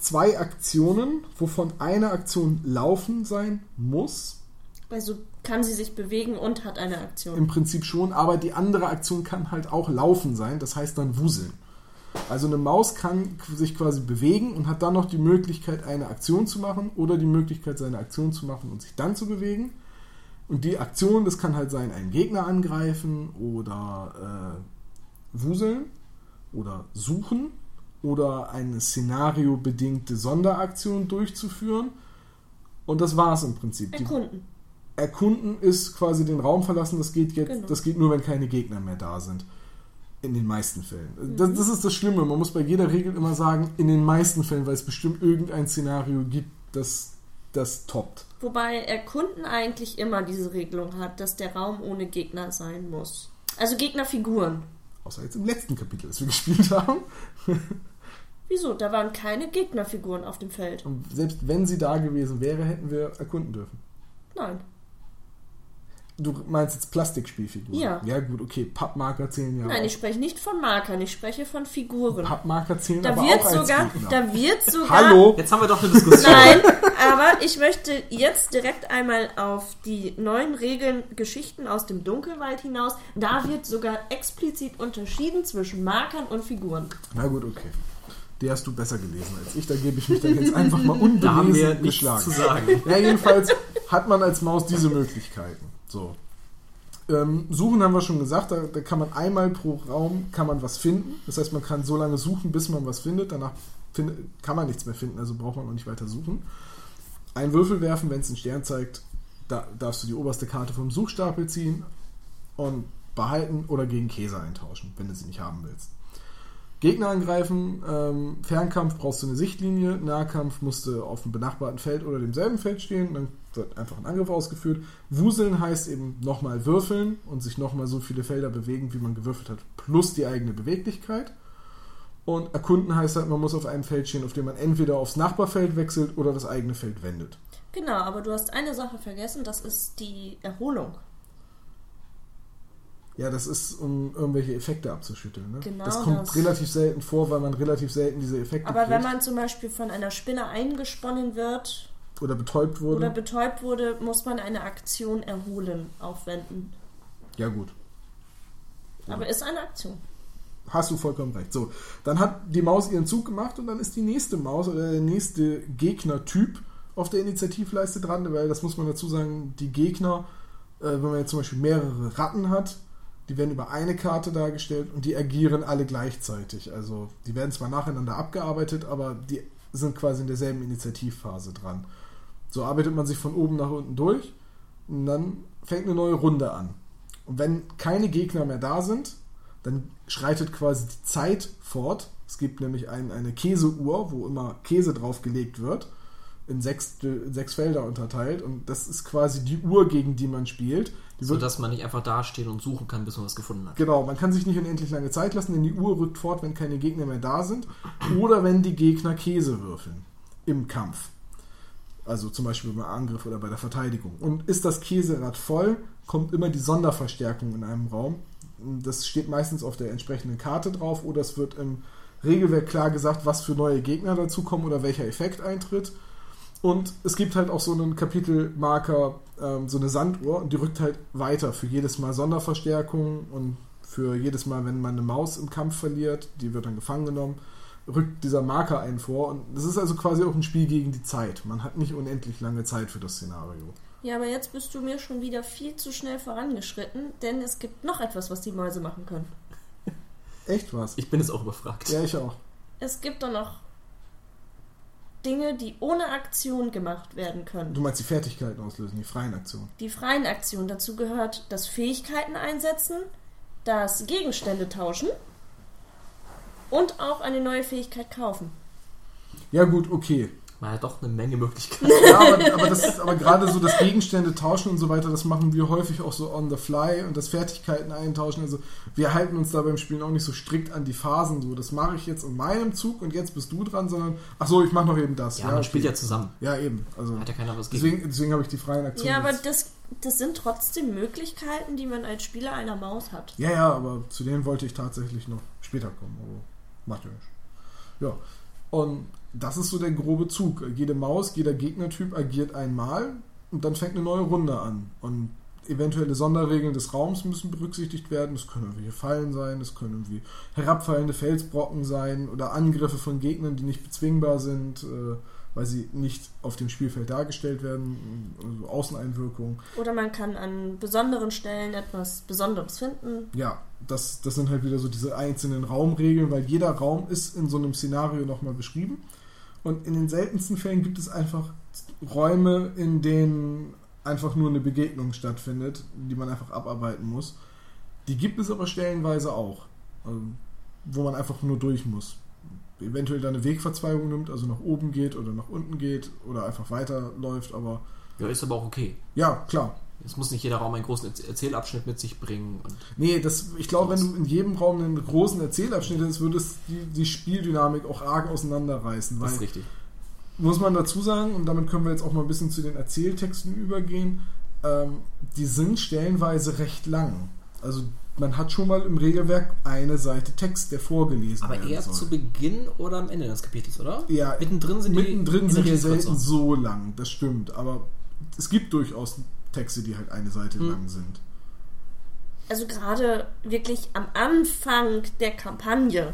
zwei Aktionen, wovon eine Aktion laufen sein muss. Also kann sie sich bewegen und hat eine Aktion. Im Prinzip schon, aber die andere Aktion kann halt auch laufen sein, das heißt dann wuseln. Also eine Maus kann sich quasi bewegen und hat dann noch die Möglichkeit, eine Aktion zu machen oder die Möglichkeit, seine Aktion zu machen und sich dann zu bewegen. Und die Aktion, das kann halt sein, einen Gegner angreifen oder äh, wuseln oder suchen oder eine szenariobedingte Sonderaktion durchzuführen. Und das war es im Prinzip. Die, Erkunden. Erkunden ist quasi den Raum verlassen. Das geht jetzt, Genau. das geht nur, wenn keine Gegner mehr da sind. In den meisten Fällen. Mhm. Das, das ist das Schlimme. Man muss bei jeder Regel immer sagen, in den meisten Fällen, weil es bestimmt irgendein Szenario gibt, das das toppt. Wobei Erkunden eigentlich immer diese Regelung hat, dass der Raum ohne Gegner sein muss. Also Gegnerfiguren. Außer jetzt im letzten Kapitel, das wir gespielt haben. Wieso? Da waren keine Gegnerfiguren auf dem Feld. Und selbst wenn sie da gewesen wäre, hätten wir erkunden dürfen. Nein. Du meinst jetzt Plastikspielfiguren? Ja. Ja, gut, okay. Pappmarker zählen ja Nein, auch. ich spreche nicht von Markern, ich spreche von Figuren. Pappmarker zählen Da aber wird auch als sogar, Gegner. da wird sogar. Hallo? Jetzt haben wir doch eine Diskussion. Nein, aber ich möchte jetzt direkt einmal auf die neuen Regeln Geschichten aus dem Dunkelwald hinaus. Da wird sogar explizit unterschieden zwischen Markern und Figuren. Na gut, okay. Die hast du besser gelesen als ich. Da gebe ich mich dann jetzt einfach mal Da haben wir unbelesen nichts geschlagen. zu sagen. Ja, jedenfalls hat man als Maus diese Möglichkeiten. So. Ähm, suchen haben wir schon gesagt, da, da kann man einmal pro Raum kann man was finden. Das heißt, man kann so lange suchen, bis man was findet. Danach find, kann man nichts mehr finden, also braucht man auch nicht weiter suchen. Einen Würfel werfen, wenn es einen Stern zeigt, da darfst du die oberste Karte vom Suchstapel ziehen und behalten oder gegen Käse eintauschen, wenn du sie nicht haben willst. Gegner angreifen, ähm, Fernkampf brauchst du eine Sichtlinie, Nahkampf musst du auf dem benachbarten Feld oder demselben Feld stehen, dann wird einfach ein Angriff ausgeführt. Wuseln heißt eben nochmal würfeln und sich nochmal so viele Felder bewegen, wie man gewürfelt hat, plus die eigene Beweglichkeit. Und erkunden heißt halt, man muss auf einem Feld stehen, auf dem man entweder aufs Nachbarfeld wechselt oder das eigene Feld wendet. Genau, aber du hast eine Sache vergessen, das ist die Erholung. Ja, das ist, um irgendwelche Effekte abzuschütteln. Ne? Genau das kommt das. relativ selten vor, weil man relativ selten diese Effekte Aber wenn kriegt. man zum Beispiel von einer Spinne eingesponnen wird oder betäubt wurde. oder betäubt wurde, muss man eine Aktion erholen aufwenden. ja, gut. Aber ist eine Aktion. hast du vollkommen recht. So, dann hat die Maus ihren Zug gemacht und dann ist die nächste Maus oder der nächste Gegnertyp auf der Initiativleiste dran, weil das muss man dazu sagen, die Gegner, äh, wenn man jetzt zum Beispiel mehrere Ratten hat, die werden über eine Karte dargestellt und die agieren alle gleichzeitig. Also die werden zwar nacheinander abgearbeitet, aber die sind quasi in derselben Initiativphase dran. So arbeitet man sich von oben nach unten durch und dann fängt eine neue Runde an. Und wenn keine Gegner mehr da sind, dann schreitet quasi die Zeit fort. Es gibt nämlich ein, eine Käseuhr, wo immer Käse draufgelegt wird, in sechs, in sechs Felder unterteilt. Und das ist quasi die Uhr, gegen die man spielt. So dass man nicht einfach dastehen und suchen kann, bis man was gefunden hat. genau, man kann sich nicht unendlich lange Zeit lassen, denn die Uhr rückt fort, wenn keine Gegner mehr da sind. Oder wenn die Gegner Käse würfeln im Kampf. Also zum Beispiel beim Angriff oder bei der Verteidigung. Und ist das Käserad voll, kommt immer die Sonderverstärkung in einem Raum. Das steht meistens auf der entsprechenden Karte drauf oder es wird im Regelwerk klar gesagt, was für neue Gegner dazukommen oder welcher Effekt eintritt. Und es gibt halt auch so einen Kapitelmarker, ähm, so eine Sanduhr, und die rückt halt weiter für jedes Mal Sonderverstärkung und für jedes Mal, wenn man eine Maus im Kampf verliert, die wird dann gefangen genommen, rückt dieser Marker einen vor. Und das ist also quasi auch ein Spiel gegen die Zeit. Man hat nicht unendlich lange Zeit für das Szenario. Ja, aber jetzt bist du mir schon wieder viel zu schnell vorangeschritten, denn es gibt noch etwas, was die Mäuse machen können. Echt was? Ich bin jetzt auch überfragt. Ja, ich auch. Es gibt doch noch Dinge, die ohne Aktion gemacht werden können. Du meinst die Fertigkeiten auslösen, die freien Aktionen. Die freien Aktionen dazu gehört das Fähigkeiten einsetzen, das Gegenstände tauschen und auch eine neue Fähigkeit kaufen. Ja gut, okay. Man hat doch eine Menge Möglichkeiten. Ja, aber, aber, das ist, aber gerade so das Gegenstände tauschen und so weiter, das machen wir häufig auch so on the fly und das Fertigkeiten eintauschen. Also wir halten uns da beim Spielen auch nicht so strikt an die Phasen. So, das mache ich jetzt in meinem Zug und jetzt bist du dran, sondern ach so, ich mache noch eben das. Ja, man okay. spielt ja zusammen. Ja, eben. Also Hat ja keiner was gegen. deswegen, deswegen habe ich die freien Aktionen. Ja, aber jetzt. das, das sind trotzdem Möglichkeiten, die man als Spieler einer Maus hat. Ja, ja, aber zu denen wollte ich tatsächlich noch später kommen. Aber macht ja nicht. Ja. Und das ist so der grobe Zug. Jede Maus, jeder Gegnertyp agiert einmal und dann fängt eine neue Runde an. Und eventuelle Sonderregeln des Raums müssen berücksichtigt werden. Es können irgendwelche Fallen sein, es können irgendwie herabfallende Felsbrocken sein oder Angriffe von Gegnern, die nicht bezwingbar sind, äh, weil sie nicht auf dem Spielfeld dargestellt werden, also Außeneinwirkungen. Oder man kann an besonderen Stellen etwas Besonderes finden. ja, das, das sind halt wieder so diese einzelnen Raumregeln, weil jeder Raum ist in so einem Szenario nochmal beschrieben. Und in den seltensten Fällen gibt es einfach Räume, in denen einfach nur eine Begegnung stattfindet, die man einfach abarbeiten muss. Die gibt es aber stellenweise auch, also, wo man einfach nur durch muss. Eventuell dann eine Wegverzweigung nimmt, also nach oben geht oder nach unten geht oder einfach weiterläuft, aber Ja, ist aber auch okay. ja, klar, Es muss nicht jeder Raum einen großen Erz- Erzählabschnitt mit sich bringen. Und Nee, das, ich glaube, wenn du in jedem Raum einen großen Erzählabschnitt hättest, würde es die, die Spieldynamik auch arg auseinanderreißen. das ist richtig. muss man dazu sagen, und damit können wir jetzt auch mal ein bisschen zu den Erzähltexten übergehen, ähm, die sind stellenweise recht lang. Also man hat schon mal im Regelwerk eine Seite Text, der vorgelesen Aber werden eher soll. zu Beginn oder am Ende des Kapitels, oder? Ja, Mittendrin sind die, mittendrin in der sind die selten so lang, das stimmt. Aber es gibt durchaus Texte, die halt eine Seite Hm. lang sind. Also gerade wirklich am Anfang der Kampagne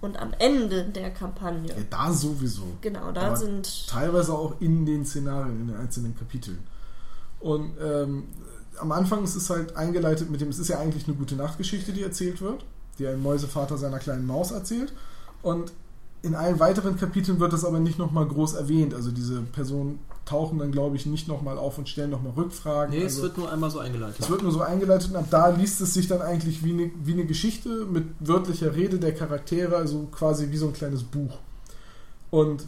und am Ende der Kampagne. Ja, da sowieso. Genau, da Aber sind. teilweise auch in den Szenarien, in den einzelnen Kapiteln. Und ähm, am Anfang ist es halt eingeleitet mit dem, es ist ja eigentlich eine gute Nachtgeschichte, die erzählt wird, die ein Mäusevater seiner kleinen Maus erzählt. Und in allen weiteren Kapiteln wird das aber nicht nochmal groß erwähnt. Also diese Personen tauchen dann, glaube ich, nicht nochmal auf und stellen nochmal Rückfragen. Nee, also, es wird nur einmal so eingeleitet. es wird nur so eingeleitet und ab da liest es sich dann eigentlich wie eine, wie eine Geschichte mit wörtlicher Rede der Charaktere, also quasi wie so ein kleines Buch. Und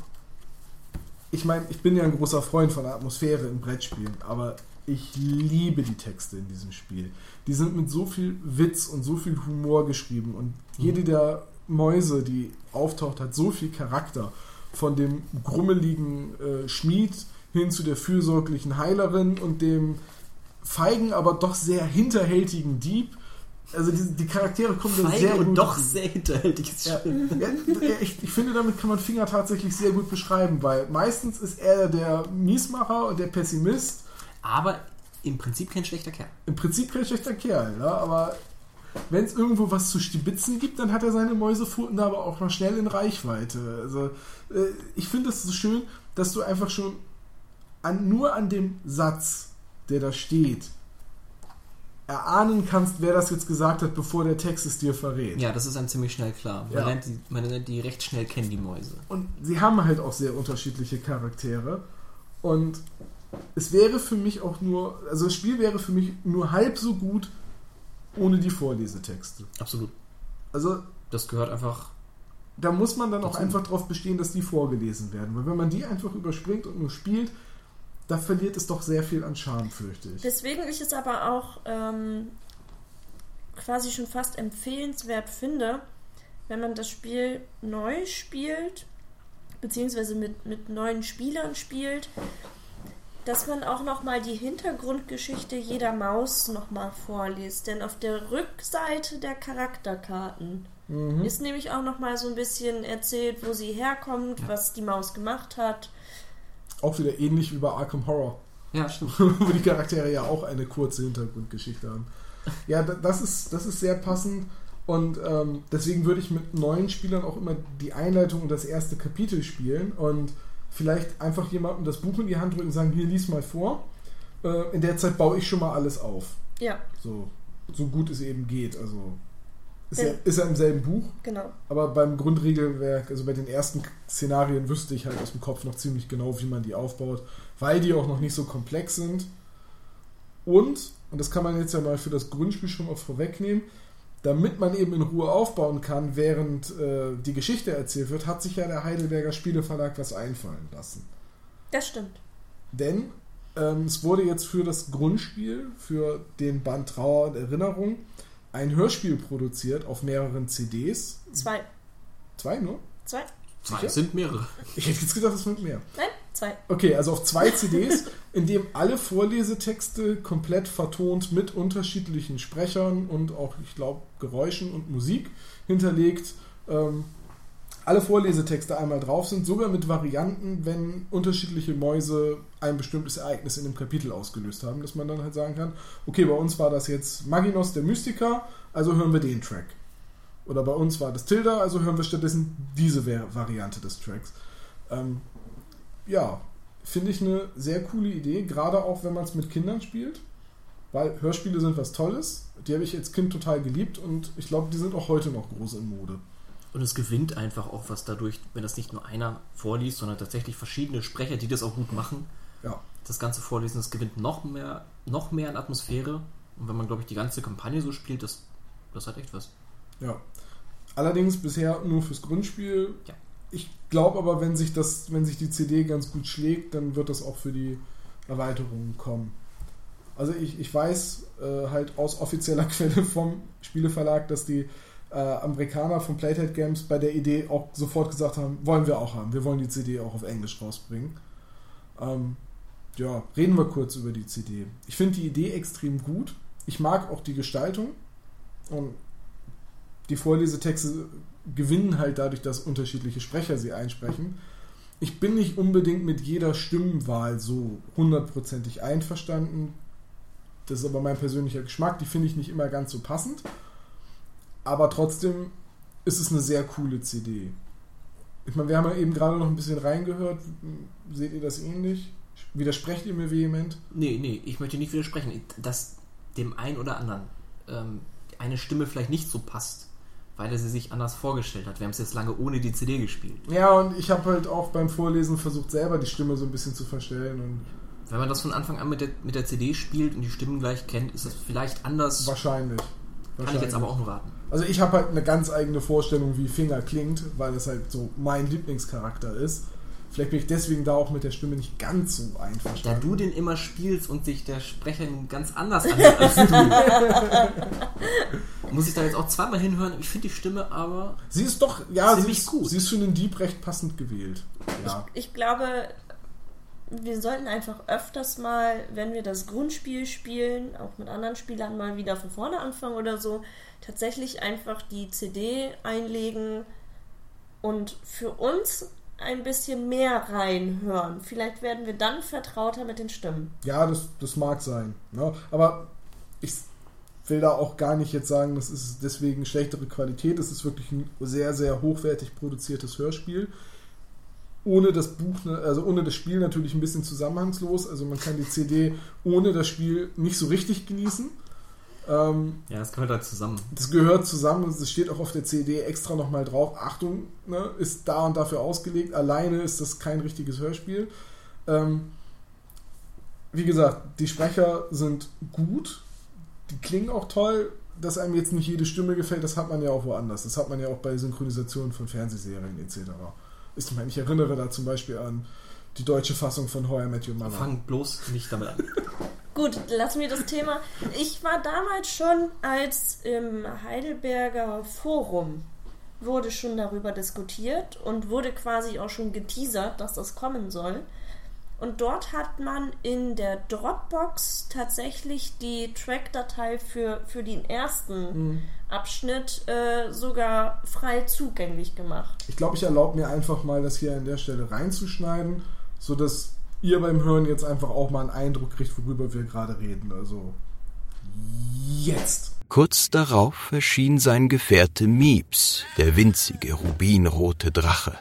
ich meine, ich bin ja ein großer Freund von der Atmosphäre in Brettspielen, aber ich liebe die Texte in diesem Spiel. Die sind mit so viel Witz und so viel Humor geschrieben und jede der Mäuse, die auftaucht, hat so viel Charakter. Von dem grummeligen äh, Schmied hin zu der fürsorglichen Heilerin und dem feigen, aber doch sehr hinterhältigen Dieb. Also die, die Charaktere kommen da Feige sehr und gut. doch sehr hinterhältiges Ja, ja, ich, ich finde, damit kann man Finger tatsächlich sehr gut beschreiben, weil meistens ist er der Miesmacher und der Pessimist. Aber im Prinzip kein schlechter Kerl. Im Prinzip kein schlechter Kerl, ja, aber wenn es irgendwo was zu stibitzen gibt, dann hat er seine Mäusepfoten da aber auch noch schnell in Reichweite. Also äh, ich finde es so schön, dass du einfach schon an, nur an dem Satz, der da steht, erahnen kannst, wer das jetzt gesagt hat, bevor der Text es dir verrät. Ja, das ist einem ziemlich schnell klar. Man, Ja. lernt die, man lernt die recht schnell kennen, die Mäuse. Und sie haben halt auch sehr unterschiedliche Charaktere. Und es wäre für mich auch nur, also das Spiel wäre für mich nur halb so gut ohne die Vorlesetexte. Absolut. Also Das gehört einfach. da muss man dann auch einfach darauf bestehen, dass die vorgelesen werden. Weil wenn man die einfach überspringt und nur spielt, da verliert es doch sehr viel an Charme, fürchte ich. Deswegen ich es aber auch ähm, quasi schon fast empfehlenswert finde, wenn man das Spiel neu spielt, beziehungsweise mit, mit neuen Spielern spielt, dass man auch nochmal die Hintergrundgeschichte jeder Maus nochmal vorliest. Denn auf der Rückseite der Charakterkarten Mhm. ist nämlich auch nochmal so ein bisschen erzählt, wo sie herkommt, was die Maus gemacht hat. Auch wieder ähnlich wie bei Arkham Horror. Ja, stimmt. wo die Charaktere ja auch eine kurze Hintergrundgeschichte haben. Ja, da- das ist, das ist sehr passend und ähm, deswegen würde ich mit neuen Spielern auch immer die Einleitung und das erste Kapitel spielen und vielleicht einfach jemandem das Buch in die Hand drücken und sagen, hier lies mal vor. Äh, in der Zeit baue ich schon mal alles auf. Ja, So, so gut es eben geht. Also ist ja, ist ja im selben Buch, genau. aber beim Grundregelwerk, also bei den ersten Szenarien wüsste ich halt aus dem Kopf noch ziemlich genau, wie man die aufbaut, weil die auch noch nicht so komplex sind. Und, und das kann man jetzt ja mal für das Grundspiel schon mal vorwegnehmen, damit man eben in Ruhe aufbauen kann, während äh, die Geschichte erzählt wird, hat sich ja der Heidelberger Spieleverlag was einfallen lassen. Das stimmt. Denn ähm, es wurde jetzt für das Grundspiel, für den Band Trauer und Erinnerung, ein Hörspiel produziert auf mehreren CDs. Zwei. Zwei nur? Zwei? Zwei Sicher? sind mehrere. Ich hätte jetzt gedacht, es sind mehr. Nein, zwei. Okay, also auf zwei CDs, in dem alle Vorlesetexte komplett vertont mit unterschiedlichen Sprechern und auch, ich glaube, Geräuschen und Musik hinterlegt. Ähm, alle Vorlesetexte einmal drauf sind, sogar mit Varianten, wenn unterschiedliche Mäuse ein bestimmtes Ereignis in dem Kapitel ausgelöst haben, dass man dann halt sagen kann, okay, bei uns war das jetzt Maginos der Mystiker, also hören wir den Track. Oder bei uns war das Tilda, also hören wir stattdessen diese Vari- Variante des Tracks. Ähm, ja, finde ich eine sehr coole Idee, gerade auch wenn man es mit Kindern spielt, weil Hörspiele sind was Tolles. Die habe ich als Kind total geliebt und ich glaube, die sind auch heute noch groß in Mode. Und es gewinnt einfach auch was dadurch, wenn das nicht nur einer vorliest, sondern tatsächlich verschiedene Sprecher, die das auch gut machen. Ja, Das ganze Vorlesen, das gewinnt noch mehr, noch mehr an Atmosphäre. Und wenn man, glaube ich, die ganze Kampagne so spielt, das, das hat echt was. ja. Allerdings bisher nur fürs Grundspiel. Ja. Ich glaube aber, wenn sich das, wenn sich die CD ganz gut schlägt, dann wird das auch für die Erweiterungen kommen. Also ich, ich weiß äh, halt aus offizieller Quelle vom Spieleverlag, dass die äh, Amerikaner von Playtime Games bei der Idee auch sofort gesagt haben, wollen wir auch haben. Wir wollen die CD auch auf Englisch rausbringen. Ähm, ja, reden wir kurz über die CD. Ich finde die Idee extrem gut. Ich mag auch die Gestaltung. Und die Vorlesetexte gewinnen halt dadurch, dass unterschiedliche Sprecher sie einsprechen. Ich bin nicht unbedingt mit jeder Stimmenwahl so hundertprozentig einverstanden. Das ist aber mein persönlicher Geschmack. Die finde ich nicht immer ganz so passend. Aber trotzdem ist es eine sehr coole CD. Ich meine, wir haben ja eben gerade noch ein bisschen reingehört. Seht ihr das ähnlich? Widersprecht ihr mir vehement? Nee, nee, ich möchte nicht widersprechen, dass dem einen oder anderen ähm, eine Stimme vielleicht nicht so passt, weil er sie sich anders vorgestellt hat. Wir haben es jetzt lange ohne die CD gespielt. Ja, und ich habe halt auch beim Vorlesen versucht, selber die Stimme so ein bisschen zu verstellen. Und Wenn man das von Anfang an mit der, mit der CD spielt und die Stimmen gleich kennt, ist das vielleicht anders. wahrscheinlich. Kann ich jetzt aber auch nur raten. Also ich habe halt eine ganz eigene Vorstellung, wie Finger klingt, weil es halt so mein Lieblingscharakter ist. Vielleicht bin ich deswegen da auch mit der Stimme nicht ganz so Da einverstanden. du den immer spielst und sich der Sprecher ganz anders anhört als du, muss ich da jetzt auch zweimal hinhören. Ich finde die Stimme aber. sie ist doch, ja, sie ist, gut. sie ist für den Dieb recht passend gewählt. Ja. Ich glaube, wir sollten einfach öfters mal, wenn wir das Grundspiel spielen, auch mit anderen Spielern mal wieder von vorne anfangen oder so, tatsächlich einfach die CD einlegen und für uns ein bisschen mehr reinhören. Vielleicht werden wir dann vertrauter mit den Stimmen. Ja, das, das mag sein. Ne? Aber ich, will da auch gar nicht jetzt sagen, das ist deswegen schlechtere Qualität. Es ist wirklich ein sehr, sehr hochwertig produziertes Hörspiel. Ohne das Buch, ne, also ohne das Spiel natürlich ein bisschen zusammenhangslos. Also man kann die CD ohne das Spiel nicht so richtig genießen. Ähm, Ja, das gehört halt zusammen. das gehört zusammen, es steht auch auf der CD extra nochmal drauf. Achtung, ne, ist da und dafür ausgelegt. Alleine ist das kein richtiges Hörspiel. Ähm, wie gesagt, die Sprecher sind gut, die klingen auch toll. Dass einem jetzt nicht jede Stimme gefällt, das hat man ja auch woanders. Das hat man ja auch bei Synchronisationen von Fernsehserien etc. Ich meine, ich erinnere da zum Beispiel an die deutsche Fassung von How I Met Your Mother. Fang bloß nicht damit an. Gut, lassen wir das Thema. Ich war damals schon, als im Heidelberger Forum wurde schon darüber diskutiert und wurde quasi auch schon geteasert, dass das kommen soll. Und dort hat man in der Dropbox tatsächlich die Track-Datei für, für den ersten Abschnitt äh, sogar frei zugänglich gemacht. Ich glaube, ich erlaube mir einfach mal, das hier an der Stelle reinzuschneiden, sodass ihr beim Hören jetzt einfach auch mal einen Eindruck kriegt, worüber wir gerade reden. Also jetzt. Kurz darauf erschien sein Gefährte Mieps, der winzige rubinrote Drache.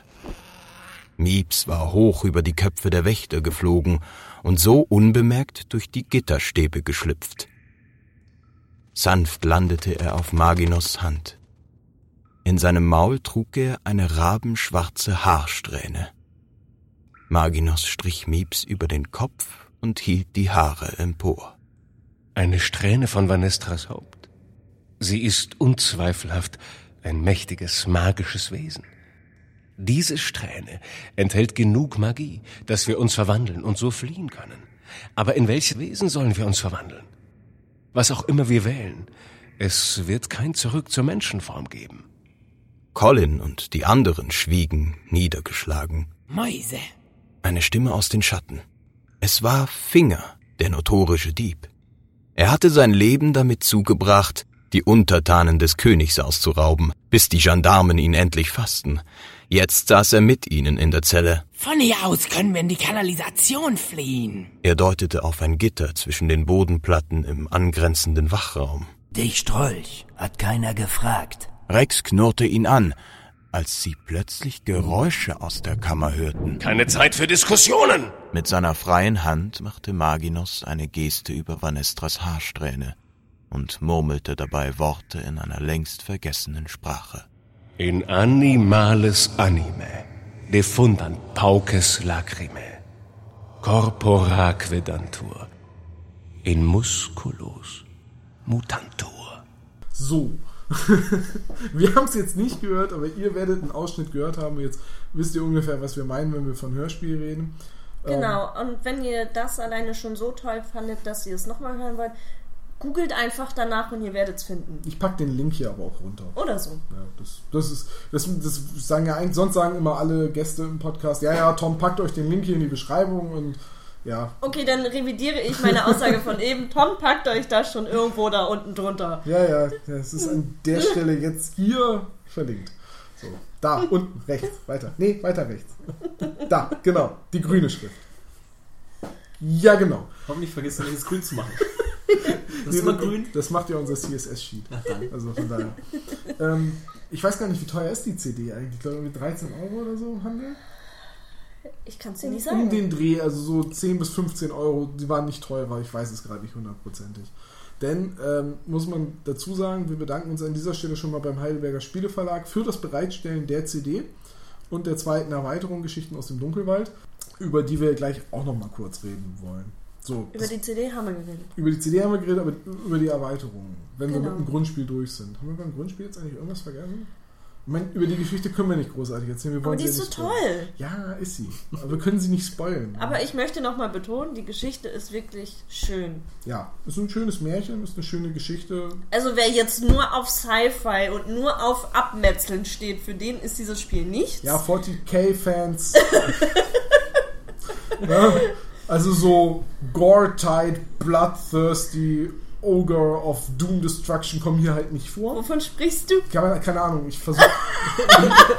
Mieps war hoch über die Köpfe der Wächter geflogen und so unbemerkt durch die Gitterstäbe geschlüpft. Sanft landete er auf Maginos Hand. In seinem Maul trug er eine rabenschwarze Haarsträhne. Maginos strich Mieps über den Kopf und hielt die Haare empor. Eine Strähne von Vanestras Haupt. Sie ist unzweifelhaft ein mächtiges, magisches Wesen. Diese Strähne enthält genug Magie, dass wir uns verwandeln und so fliehen können. Aber in welches Wesen sollen wir uns verwandeln? Was auch immer wir wählen, es wird kein Zurück zur Menschenform geben. Colin und die anderen schwiegen, niedergeschlagen. Mäuse. Eine Stimme aus den Schatten. Es war Finger, der notorische Dieb. Er hatte sein Leben damit zugebracht, die Untertanen des Königs auszurauben, bis die Gendarmen ihn endlich fassten. Jetzt saß er mit ihnen in der Zelle. Von hier aus können wir in die Kanalisation fliehen. Er deutete auf ein Gitter zwischen den Bodenplatten im angrenzenden Wachraum. Dich, Strolch, hat keiner gefragt. Rex knurrte ihn an, als sie plötzlich Geräusche aus der Kammer hörten. Keine Zeit für Diskussionen! Mit seiner freien Hand machte Maginos eine Geste über Vanestras Haarsträhne und murmelte dabei Worte in einer längst vergessenen Sprache. In animales anime, defundant pauces lacrimae, corpora quedantur, in musculus mutantur. So. wir haben es jetzt nicht gehört, aber ihr werdet einen Ausschnitt gehört haben. Jetzt wisst ihr ungefähr, was wir meinen, wenn wir von Hörspiel reden. Genau, und wenn ihr das alleine schon so toll fandet, dass ihr es nochmal hören wollt, googelt einfach danach und ihr werdet es finden. Ich pack den Link hier aber auch runter. Oder so. Ja, das, das ist, das, das sagen ja eigentlich, sonst sagen immer alle Gäste im Podcast, ja, ja, Tom, packt euch den Link hier in die Beschreibung und ja. Okay, dann revidiere ich meine Aussage von eben. Tom, packt euch das schon irgendwo da unten drunter. Ja, ja, ja, es ist an der Stelle jetzt hier verlinkt. So, da, unten, rechts, weiter. Nee, weiter rechts. Da, genau, die grüne Schrift. Ja, genau. Hoffentlich vergisst du nicht, es grün zu machen. Das Nee, ist immer grün. Das macht ja unser CSS-Sheet. Also von daher. ähm, ich weiß gar nicht, wie teuer ist die CD eigentlich? Ich glaube, mit 13 Euro oder so im Handel? Ich kann es dir nicht Um sagen. den Dreh, also so 10 bis 15 Euro, die waren nicht teurer, ich weiß es gerade nicht hundertprozentig. Denn, ähm, muss man dazu sagen, wir bedanken uns an dieser Stelle schon mal beim Heidelberger Spieleverlag für das Bereitstellen der CD und der zweiten Erweiterung Geschichten aus dem Dunkelwald, über die wir gleich auch noch mal kurz reden wollen. So, Über die CD haben wir geredet. über die CD haben wir geredet, aber über die Erweiterung, wenn wir Genau. mit dem Grundspiel durch sind. Haben wir beim Grundspiel jetzt eigentlich irgendwas vergessen? Ich meine, über die Geschichte können wir nicht großartig erzählen. Wir Aber wollen die sie ist so nicht spoilern. toll. Ja, ist sie. Aber wir können sie nicht spoilen. Aber ich möchte nochmal betonen, die Geschichte ist wirklich schön. ja, ist ein schönes Märchen, ist eine schöne Geschichte. Also wer jetzt nur auf Sci-Fi und nur auf Abmetzeln steht, für den ist dieses Spiel nichts. Ja, 40k-Fans. ja, also so Gore-Tide, Bloodthirsty, Ogre of Doom Destruction kommen hier halt nicht vor. Wovon sprichst du? Keine, keine Ahnung, ich versuche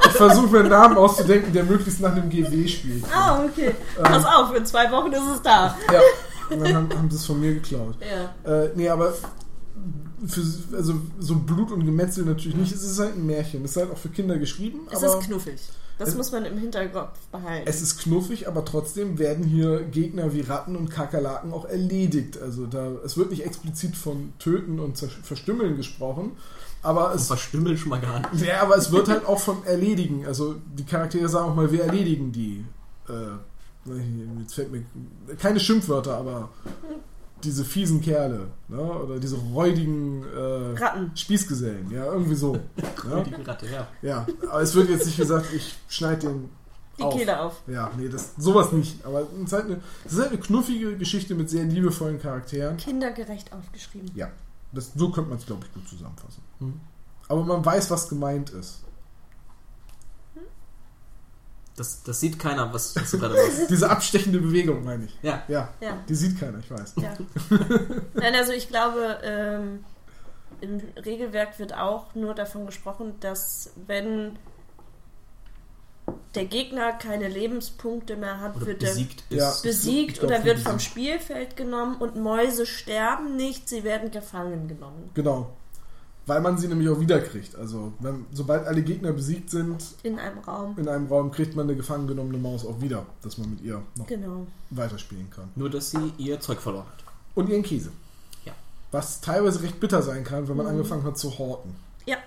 ich versuch mir einen Namen auszudenken, der möglichst nach einem GW spielt. Ah, okay. Pass auf, in zwei Wochen ist es da. Ja, und dann haben, haben sie es von mir geklaut. Ja. Äh, nee, aber für, also so Blut und Gemetzel natürlich nicht. Es ist halt ein Märchen. Es ist halt auch für Kinder geschrieben. Es ist knuffig. Das Es- muss man im Hinterkopf behalten. es ist knuffig, aber trotzdem werden hier Gegner wie Ratten und Kakerlaken auch erledigt. Also da, es wird nicht explizit von Töten und Verstümmeln gesprochen, aber es, Verstümmeln schon mal gar nicht. ja, aber es wird halt auch von Erledigen. Also die Charaktere sagen auch mal, wir erledigen die. Äh, jetzt fällt mir keine Schimpfwörter, aber diese fiesen Kerle, ne? oder diese räudigen äh, Ratten. Spießgesellen, ja, irgendwie so. ne? Die Ratte, ja. Ja, aber es wird jetzt nicht gesagt, ich schneide den Die auf. Kehle auf. Ja, nee, das, sowas nicht. Aber es ist, halt eine, es ist halt eine knuffige Geschichte mit sehr liebevollen Charakteren. Kindergerecht aufgeschrieben. Ja, das, so könnte man es, glaube ich, gut zusammenfassen. Hm. Aber man weiß, was gemeint ist. Das, das sieht keiner, was, was du gerade machst. Diese abstechende Bewegung, meine ich. Ja. Ja, Ja. die sieht keiner, ich weiß. Ja. Nein, also ich glaube, ähm, im Regelwerk wird auch nur davon gesprochen, dass wenn der Gegner keine Lebenspunkte mehr hat, Oder wird er besiegt Ja. ist. besiegt oder wird vom Spielfeld genommen und Mäuse sterben nicht, sie werden gefangen genommen. Genau. Weil man sie nämlich auch wiederkriegt. Also, wenn, sobald alle Gegner besiegt sind In einem Raum. in einem Raum, kriegt man eine gefangen genommene Maus auch wieder, dass man mit ihr noch Genau. weiterspielen kann. Nur, dass sie ihr Zeug verloren hat. Und ihren Käse. Ja. Was teilweise recht bitter sein kann, wenn man Mhm. angefangen hat zu horten. Ja.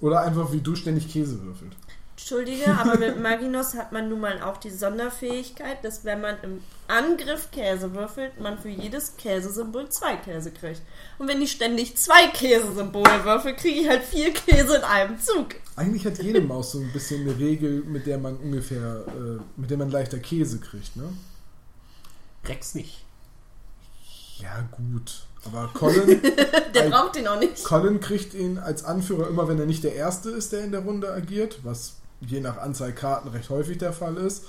Oder einfach wie du ständig Käse würfelt. Entschuldige, aber mit Maginos hat man nun mal auch die Sonderfähigkeit, dass wenn man im Angriff Käse würfelt, man für jedes Käsesymbol zwei Käse kriegt. Und wenn ich ständig zwei Käsesymbole würfel, kriege ich halt vier Käse in einem Zug. Eigentlich hat jede Maus so ein bisschen eine Regel, mit der man ungefähr, äh, mit der man leichter Käse kriegt, ne? Rex nicht. Ja, gut. Aber Colin, Der braucht den auch nicht. Colin kriegt ihn als Anführer immer, wenn er nicht der Erste ist, der in der Runde agiert, was je nach Anzahl Karten recht häufig der Fall ist.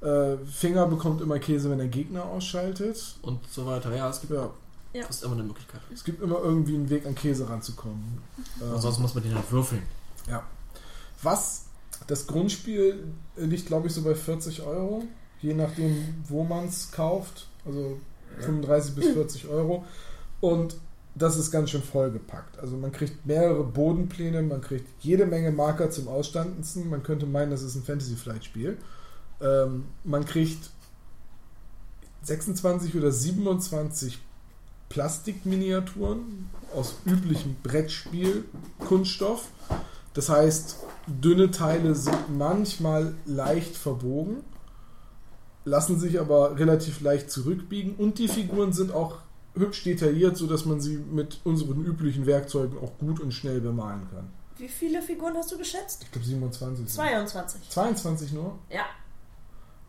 Äh, Finger bekommt immer Käse, wenn er Gegner ausschaltet. Und so weiter. Ja, es gibt Ja, Ja. fast immer eine Möglichkeit. es gibt immer irgendwie einen Weg, an Käse ranzukommen. Ähm, Ansonsten muss man den halt würfeln. Ja. Was? Das Grundspiel liegt, glaube ich, so bei 40 Euro. Je nachdem, wo man es kauft. Also 35 bis 40 Euro. Und das ist ganz schön vollgepackt. Also man kriegt mehrere Bodenpläne, man kriegt jede Menge Marker zum Ausstanzen. Man könnte meinen, das ist ein Fantasy-Flight-Spiel. Ähm, man kriegt 26 oder 27 Plastikminiaturen aus üblichem Brettspiel, Kunststoff. Das heißt, dünne Teile sind manchmal leicht verbogen, lassen sich aber relativ leicht zurückbiegen und die Figuren sind auch hübsch detailliert, sodass man sie mit unseren üblichen Werkzeugen auch gut und schnell bemalen kann. Wie viele Figuren hast du geschätzt? Ich glaube 27. 22. 22 nur? Ja.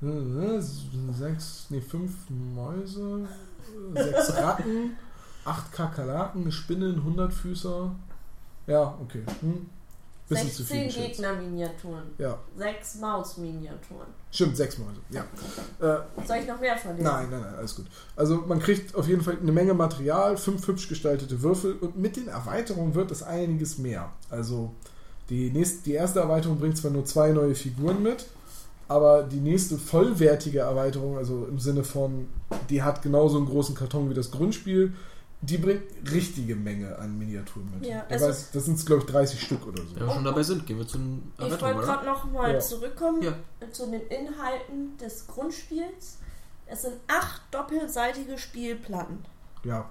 Sechs, nee, fünf Mäuse, sechs Ratten, acht Kakerlaken, eine Spinne, ein Hundertfüßer. Ja, okay. Hm. Bisschen zu viel 16 geschätzt. Gegner-Miniaturen. Ja, 6 Maus-Miniaturen. stimmt, sechs Mäuse. Ja. Äh, Soll ich noch mehr von denen? nein, nein, nein, alles gut. Also man kriegt auf jeden Fall eine Menge Material, fünf hübsch gestaltete Würfel und mit den Erweiterungen wird es einiges mehr. Also die, nächste, die erste Erweiterung bringt zwar nur zwei neue Figuren mit, aber die nächste vollwertige Erweiterung, also im Sinne von, die hat genauso einen großen Karton wie das Grundspiel, die bringt richtige Menge an Miniaturen mit. Ja, also- weiß, das sind glaube ich 30 Stück oder so. Wenn wir schon dabei sind, gehen wir zu den Ich wollte Erweiterungen, gerade noch mal Ja. zurückkommen Ja. zu den Inhalten des Grundspiels. Es sind acht doppelseitige Spielplatten. Ja,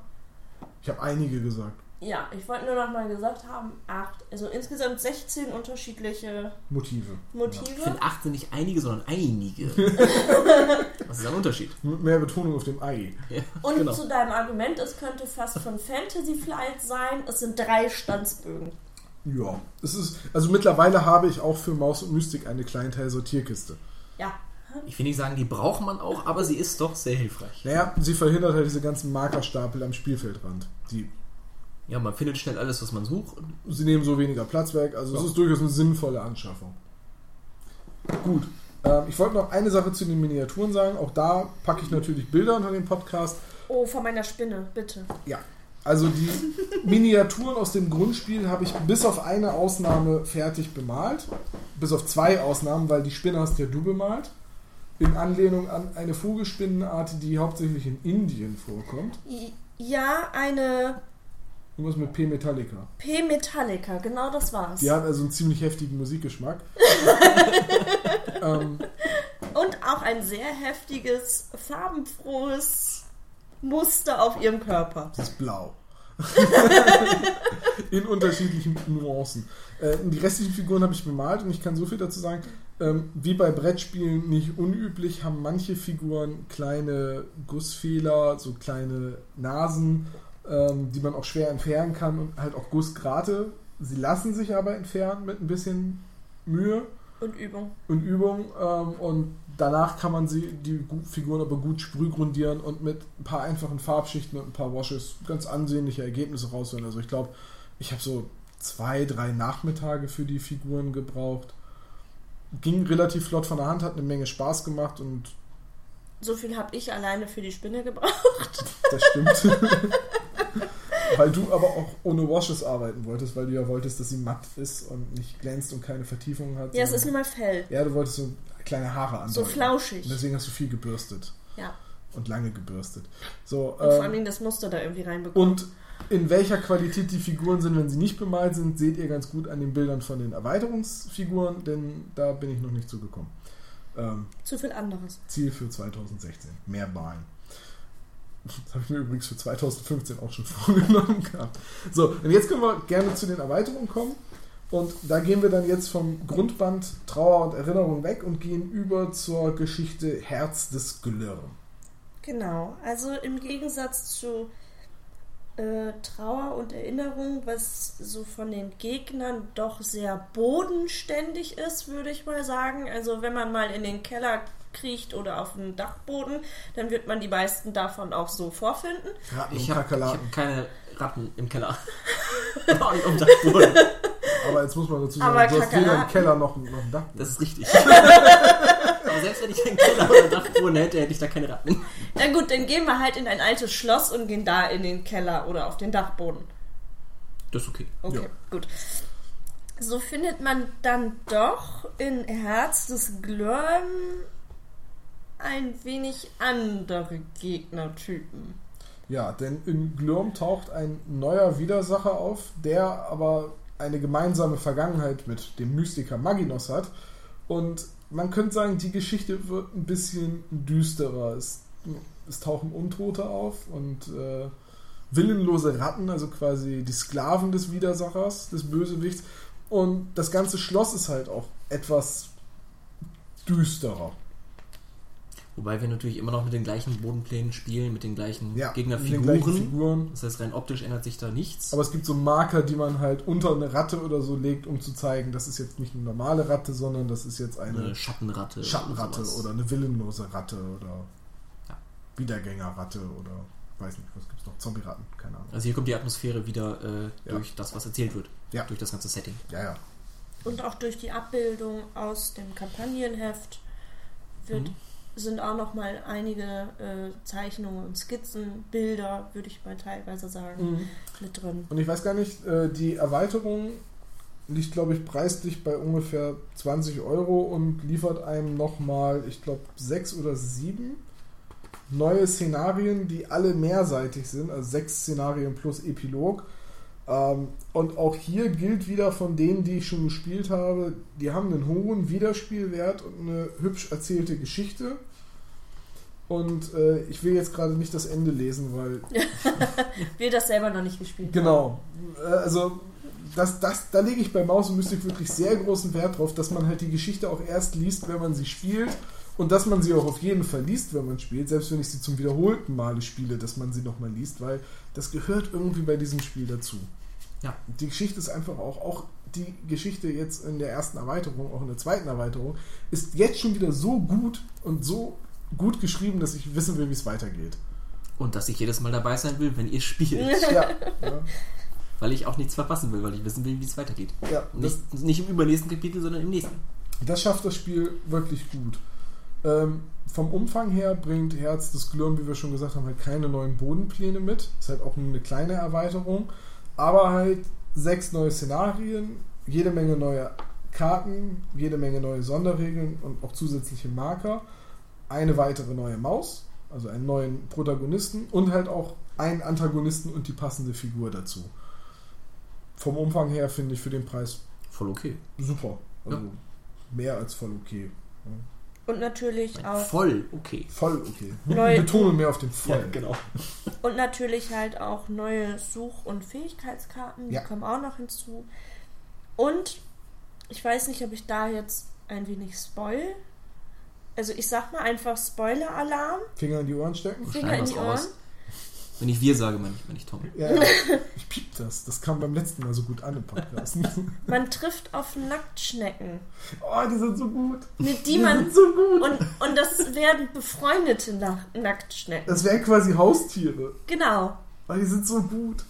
ich habe einige gesagt. Ja, ich wollte nur noch mal gesagt haben, acht, also insgesamt 16 unterschiedliche Motive. Ich Motive. finde acht sind nicht einige, sondern einige. Was ist ein Unterschied? Mit mehr Betonung auf dem Ei. Ja, Und genau. zu deinem Argument, es könnte fast von Fantasy Flight sein, es sind drei Stanzbögen. Ja, es ist, also mittlerweile habe ich auch für Maus und Mystik eine Kleinteil-Sortierkiste. Ja, Ich will nicht sagen, die braucht man auch, aber sie ist doch sehr hilfreich. Naja, sie verhindert halt diese ganzen Markerstapel am Spielfeldrand. Die, Ja, man findet schnell alles, was man sucht. sie nehmen so weniger Platz weg, also es Ja. ist durchaus eine sinnvolle Anschaffung. Gut, ähm, ich wollte noch eine Sache zu den Miniaturen sagen. Auch da packe ich natürlich Bilder unter den Podcast. Oh, von meiner Spinne, bitte. Ja, also die Miniaturen aus dem Grundspiel habe ich bis auf eine Ausnahme fertig bemalt. Bis auf zwei Ausnahmen, weil die Spinne hast ja du bemalt. In Anlehnung an eine Vogelspinnenart, die hauptsächlich in Indien vorkommt. Ja, eine Irgendwas mit P Metallica. P Metallica, genau das war's. Die hat also einen ziemlich heftigen Musikgeschmack. ähm, Und auch ein sehr heftiges, farbenfrohes Muster auf ihrem Körper. das ist blau. In unterschiedlichen Nuancen. Äh, die restlichen Figuren habe ich bemalt und ich kann so viel dazu sagen. Ähm, wie bei Brettspielen nicht unüblich, haben manche Figuren kleine Gussfehler, so kleine Nasen, ähm, die man auch schwer entfernen kann und halt auch Gussgrate. Sie lassen sich aber entfernen mit ein bisschen Mühe Und Übung. und Übung ähm, und danach kann man sie die Gu- Figuren aber gut sprühgrundieren und mit ein paar einfachen Farbschichten und ein paar Washes ganz ansehnliche Ergebnisse rausholen. Also ich glaube, ich habe so zwei, drei Nachmittage für die Figuren gebraucht. Ging relativ flott von der Hand, hat eine Menge Spaß gemacht und So viel habe ich alleine für die Spinne gebraucht. das stimmt. weil du aber auch ohne Washes arbeiten wolltest, weil du ja wolltest, dass sie matt ist und nicht glänzt und keine Vertiefung hat. Ja, es ist nun mal Fell. ja, du wolltest so kleine Haare So andeuten. flauschig. Und deswegen hast du viel gebürstet. Ja. und lange gebürstet. So, Und vor ähm, allen Dingen das Muster da irgendwie reinbekommen. und in welcher Qualität die Figuren sind, wenn sie nicht bemalt sind, seht ihr ganz gut an den Bildern von den Erweiterungsfiguren, denn da bin ich noch nicht zugekommen. Ähm, Zu viel anderes. Ziel für 2016. Mehr malen. Das habe ich mir übrigens für 2015 auch schon vorgenommen gehabt. So, und jetzt können wir gerne zu den Erweiterungen kommen. Und da gehen wir dann jetzt vom Grundband Trauer und Erinnerung weg und gehen über zur Geschichte Herz des Glirren. Genau. Also im Gegensatz zu äh, Trauer und Erinnerung, was so von den Gegnern doch sehr bodenständig ist, würde ich mal sagen. Also wenn man mal in den Keller kriecht oder auf den Dachboden, dann wird man die meisten davon auch so vorfinden. Ratten Ich habe hab keine Ratten im Keller. Und um Dachboden. Aber jetzt muss man dazu sagen, Aber du hast weder im Keller noch, noch ein Dach. Das ist richtig. Aber selbst wenn ich keinen Keller oder Dachboden hätte, hätte ich da keine Ratten. Na gut, dann gehen wir halt in ein altes Schloss und gehen da in den Keller oder auf den Dachboden. Das ist okay. Okay, Ja. gut. So findet man dann doch in Herz des Glörm ein wenig andere Gegnertypen. Ja, denn in Glurm taucht ein neuer Widersacher auf, der aber eine gemeinsame Vergangenheit mit dem Mystiker Maginos hat. Und man könnte sagen, die Geschichte wird ein bisschen düsterer. Es, es tauchen Untote auf und äh, willenlose Ratten, also quasi die Sklaven des Widersachers, des Bösewichts. Und das ganze Schloss ist halt auch etwas düsterer. Wobei wir natürlich immer noch mit den gleichen Bodenplänen spielen, mit den gleichen Ja, mit den Gegnerfiguren. gleichen Figuren. Das heißt, rein optisch ändert sich da nichts. Aber es gibt so Marker, die man halt unter eine Ratte oder so legt, um zu zeigen, das ist jetzt nicht eine normale Ratte, sondern das ist jetzt eine eine Schattenratte. Schattenratte sowas. oder eine willenlose Ratte oder Ja. Wiedergängerratte oder weiß nicht, was gibt's noch? Zombie-Ratten, keine Ahnung. Also hier kommt die Atmosphäre wieder äh, Ja. durch das, was erzählt wird. Ja. Durch das ganze Setting. Ja, ja. Und auch durch die Abbildung aus dem Kampagnenheft wird, Mhm. Sind auch noch mal einige äh, Zeichnungen und Skizzen, Bilder, würde ich mal teilweise sagen, mit drin. Und ich weiß gar nicht, äh, die Erweiterung liegt, glaube ich, preislich bei ungefähr 20 Euro und liefert einem nochmal, ich glaube, sechs oder sieben neue Szenarien, die alle mehrseitig sind, also sechs Szenarien plus Epilog. Ähm, und auch hier gilt wieder von denen, die ich schon gespielt habe, die haben einen hohen Wiederspielwert und eine hübsch erzählte Geschichte. Und äh, ich will jetzt gerade nicht das Ende lesen, weil Wir das selber noch nicht gespielt haben. Genau. Äh, Also, das, das, da lege ich bei Maus und Mystik wirklich sehr großen Wert drauf, dass man halt die Geschichte auch erst liest, wenn man sie spielt. Und dass man sie auch auf jeden Fall liest, wenn man spielt, selbst wenn ich sie zum wiederholten Male spiele, dass man sie nochmal liest, weil das gehört irgendwie bei diesem Spiel dazu. Ja. Die Geschichte ist einfach auch, auch die Geschichte jetzt in der ersten Erweiterung, auch in der zweiten Erweiterung, ist jetzt schon wieder so gut und so gut geschrieben, dass ich wissen will, wie es weitergeht. Und dass ich jedes Mal dabei sein will, wenn ihr spielt. Ja, ja, weil ich auch nichts verpassen will, weil ich wissen will, wie es weitergeht. ja. Nicht, nicht im übernächsten Kapitel, sondern im nächsten. Das schafft das Spiel wirklich gut. Ähm, vom Umfang her bringt Herz des Glirm, wie wir schon gesagt haben, halt keine neuen Bodenpläne mit. Ist halt auch nur eine kleine Erweiterung. Aber halt sechs neue Szenarien, jede Menge neue Karten, jede Menge neue Sonderregeln und auch zusätzliche Marker. Eine weitere neue Maus, also einen neuen Protagonisten und halt auch einen Antagonisten und die passende Figur dazu. vom Umfang her finde ich für den Preis Voll okay. super. Also Ja. mehr als voll okay. Und natürlich auch Voll okay. Voll okay. Neu- Betone mehr auf dem voll. genau. und natürlich halt auch neue Such- und Fähigkeitskarten, die Ja. kommen auch noch hinzu. Und ich weiß nicht, ob ich da jetzt ein wenig spoil. Also ich sag mal einfach Spoiler-Alarm. Finger in die Ohren stecken. Finger in die raus. Ohren. Wenn ich wir sage, meine ich, meine ich Tom. Ja, ja. ich piep das. Das kam beim letzten Mal so gut an im Podcast. Man trifft auf Nacktschnecken, oh, die sind so gut. mit die Die man sind so gut. und, und das werden befreundete Nack- Nacktschnecken. Das wären quasi Haustiere. Genau. Weil die sind so gut.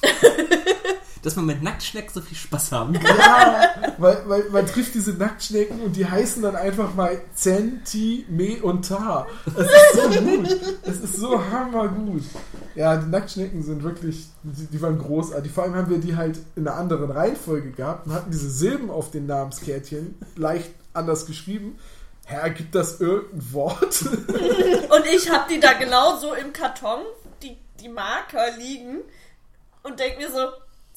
Dass man mit Nacktschnecken so viel Spaß haben kann. Ja, weil, weil man trifft diese Nacktschnecken und die heißen dann einfach mal Zentimeter. Das ist so gut. Das ist so hammergut. Ja, die Nacktschnecken sind wirklich, die, die waren großartig. Vor allem haben wir die halt in einer anderen Reihenfolge gehabt und hatten diese Silben auf den Namenskärtchen leicht anders geschrieben. Herr, gibt das irgendein Wort? Und ich habe die da genau so im Karton, die, die Marker liegen und denke mir so,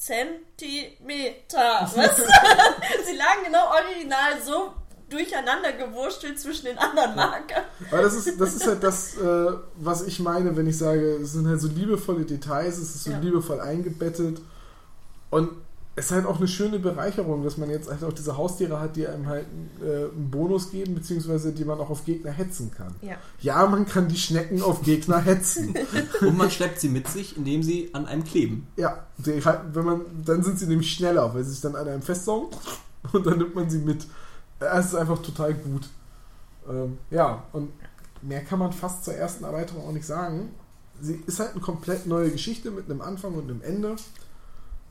Zentimeter. Was? Sie lagen genau original so durcheinander gewurstelt zwischen den anderen Markern. Aber das ist, das ist halt das, äh, was ich meine, wenn ich sage, es sind halt so liebevolle Details, es ist so Ja. liebevoll eingebettet und ist halt auch eine schöne Bereicherung, dass man jetzt halt auch diese Haustiere hat, die einem halt äh, einen Bonus geben, beziehungsweise die man auch auf Gegner hetzen kann. Ja. Ja, man kann die Schnecken auf Gegner hetzen. Und man schleppt sie mit sich, indem sie an einem kleben. ja, die, halt- wenn man, dann sind sie nämlich schneller, weil sie sich dann an einem festsaugen und dann nimmt man sie mit. Es ist einfach total gut. Ähm, ja, und mehr kann man fast zur ersten Erweiterung auch nicht sagen. Sie ist halt eine komplett neue Geschichte mit einem Anfang und einem Ende.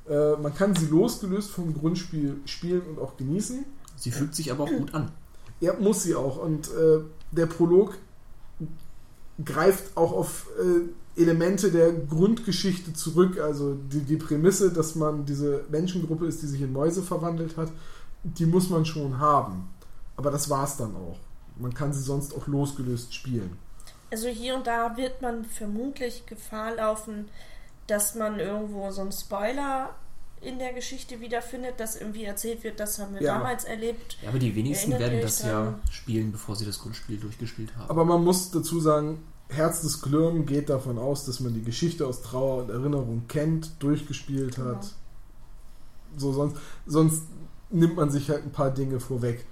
Äh, man kann sie losgelöst vom Grundspiel spielen und auch genießen. Sie fühlt sich aber auch gut an. Ja, muss sie auch. Und äh, der Prolog greift auch auf äh, Elemente der Grundgeschichte zurück. Also die, die Prämisse, dass man diese Menschengruppe ist, die sich in Mäuse verwandelt hat, die muss man schon haben. Aber das war's dann auch. Man kann sie sonst auch losgelöst spielen. Also hier und da wird man vermutlich Gefahr laufen, dass man irgendwo so einen Spoiler in der Geschichte wiederfindet, dass irgendwie erzählt wird, das haben wir Ja. damals erlebt. Ja, aber die wenigsten Erinnert werden das ja spielen, bevor sie das Grundspiel durchgespielt haben. Aber man muss dazu sagen, Herz des Glirn geht davon aus, dass man die Geschichte aus Trauer und Erinnerung kennt, durchgespielt hat. Genau. So, sonst, sonst nimmt man sich halt ein paar Dinge vorweg.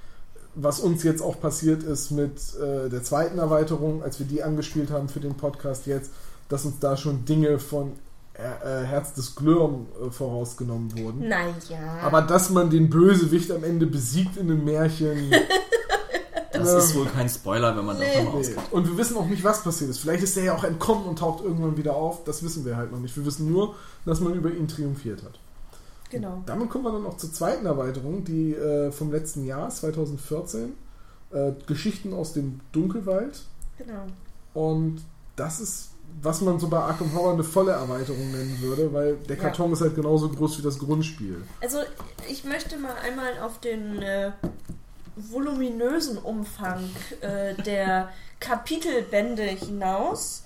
Was uns jetzt auch passiert ist mit äh, der zweiten Erweiterung, als wir die angespielt haben für den Podcast jetzt, dass uns da schon Dinge von Herz des Glirn äh, vorausgenommen wurden. Naja. Aber dass man den Bösewicht am Ende besiegt in einem Märchen. das ist wohl kein Spoiler, wenn man Nee. davon Nee. ausgeht. Und wir wissen auch nicht, was passiert ist. Vielleicht ist er ja auch entkommen und taucht irgendwann wieder auf. Das wissen wir halt noch nicht. Wir wissen nur, dass man über ihn triumphiert hat. genau. Damit kommen wir dann noch zur zweiten Erweiterung, die äh, vom letzten Jahr, 2014. Äh, Geschichten aus dem Dunkelwald. Genau. Und das ist, was man so bei Arkham Horror eine volle Erweiterung nennen würde, weil der Ja. Karton ist halt genauso groß wie das Grundspiel. Also ich möchte mal einmal auf den äh, voluminösen Umfang äh, der Kapitelbände hinaus.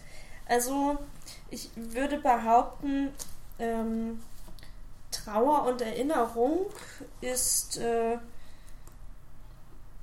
Also ich würde behaupten, ähm, Trauer und Erinnerung ist äh,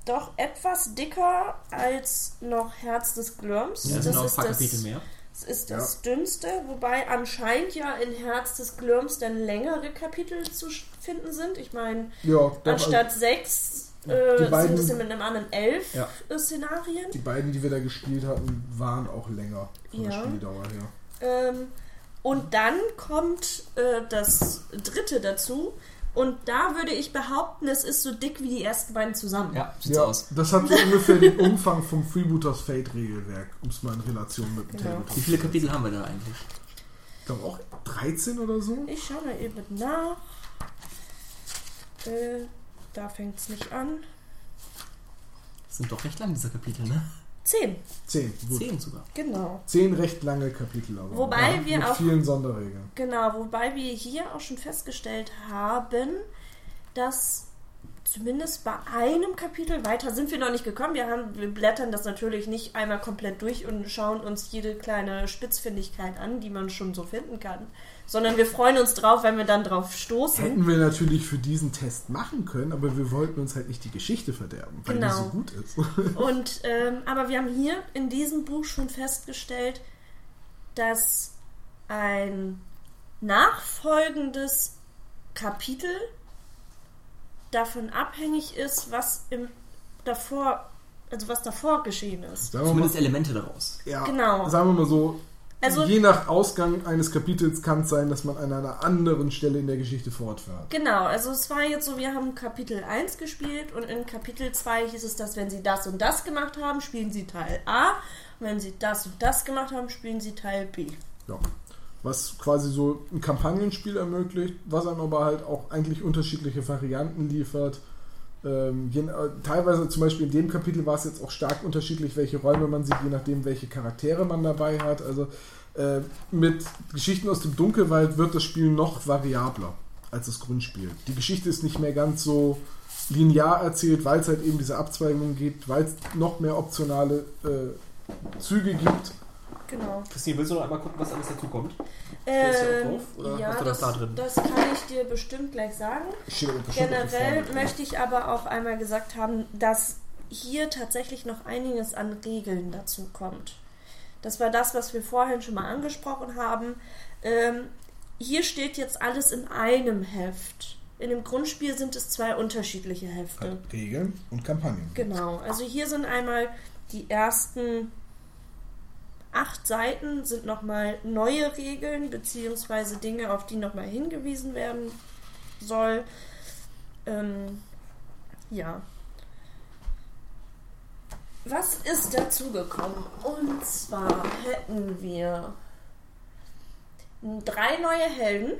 doch etwas dicker als noch Herz des Glirms. Ja, es sind auch ein ist paar das, Kapitel mehr. Ist das dünnste, wobei anscheinend ja in Herz des Glirms dann längere Kapitel zu finden sind. Ich meine, Ja, anstatt sechs Die äh, beiden- sind es mit einem anderen elf Ja. äh, Szenarien. die beiden, die wir da gespielt hatten, waren auch länger von der Ja. Spieldauer her. Ähm, und dann kommt äh, das dritte dazu. Und da würde ich behaupten, es ist so dick wie die ersten beiden zusammen. Ja, sieht Ja, so aus. das hat so ungefähr den Umfang vom Freebooters Fate Regelwerk, um es mal in Relation mit dem Genau. Tabletop Wie viele Kapitel haben wir da eigentlich? Ich glaube auch 13 oder so. Ich schaue mal eben nach. Äh, da fängt es nicht an. Das sind doch recht lang, diese Kapitel, ne? Zehn, 10, gut. Zehn sogar. genau. 10 recht lange Kapitel aber. Wobei ja, wir mit auch- vielen Sonderregeln. Genau, wobei wir hier auch schon festgestellt haben, dass zumindest bei einem Kapitel, weiter sind wir noch nicht gekommen. Wir, haben, wir blättern das natürlich nicht einmal komplett durch und schauen uns jede kleine Spitzfindigkeit an, die man schon so finden kann. Sondern wir freuen uns drauf, wenn wir dann drauf stoßen. Hätten wir natürlich für diesen Test machen können, aber wir wollten uns halt nicht die Geschichte verderben, weil die Genau. so gut ist. Und ähm, aber wir haben hier in diesem Buch schon festgestellt, dass ein nachfolgendes Kapitel davon abhängig ist, was im davor, also was davor geschehen ist. Sagen wir mal, Zumindest Elemente daraus. ja, Genau. sagen wir mal so, Also- je nach Ausgang eines Kapitels kann es sein, dass man an einer anderen Stelle in der Geschichte fortfährt. Genau, also es war jetzt so, wir haben Kapitel 1 gespielt und in Kapitel 2 hieß es, dass wenn sie das und das gemacht haben, spielen sie Teil A. Und wenn sie das und das gemacht haben, spielen sie Teil B. Ja. Was quasi so ein Kampagnenspiel ermöglicht, was einem aber halt auch eigentlich unterschiedliche Varianten liefert. Ähm, je, äh, teilweise zum Beispiel in dem Kapitel war es jetzt auch stark unterschiedlich, welche Räume man sieht, je nachdem, welche Charaktere man dabei hat. Also äh, mit Geschichten aus dem Dunkelwald wird das Spiel noch variabler als das Grundspiel. Die Geschichte ist nicht mehr ganz so linear erzählt, weil es halt eben diese Abzweigungen gibt, weil es noch mehr optionale äh, Züge gibt. Genau. Christine, willst du noch einmal gucken, was alles dazu kommt? Ähm, drauf, oder ja, hast du das das, da drin? das kann ich dir bestimmt gleich sagen. Bestimmt auch Generell möchte ich aber auch einmal gesagt haben, dass hier tatsächlich noch einiges an Regeln dazu kommt. Das war das, was wir vorhin schon mal angesprochen haben. Ähm, hier steht jetzt alles in einem Heft. In dem Grundspiel sind es zwei unterschiedliche Hefte. Regeln und Kampagnen. Genau, also hier sind einmal die ersten acht Seiten sind nochmal neue Regeln beziehungsweise Dinge, auf die nochmal hingewiesen werden soll. Ähm, ja. Was ist dazugekommen? Und zwar hätten wir drei neue Helden.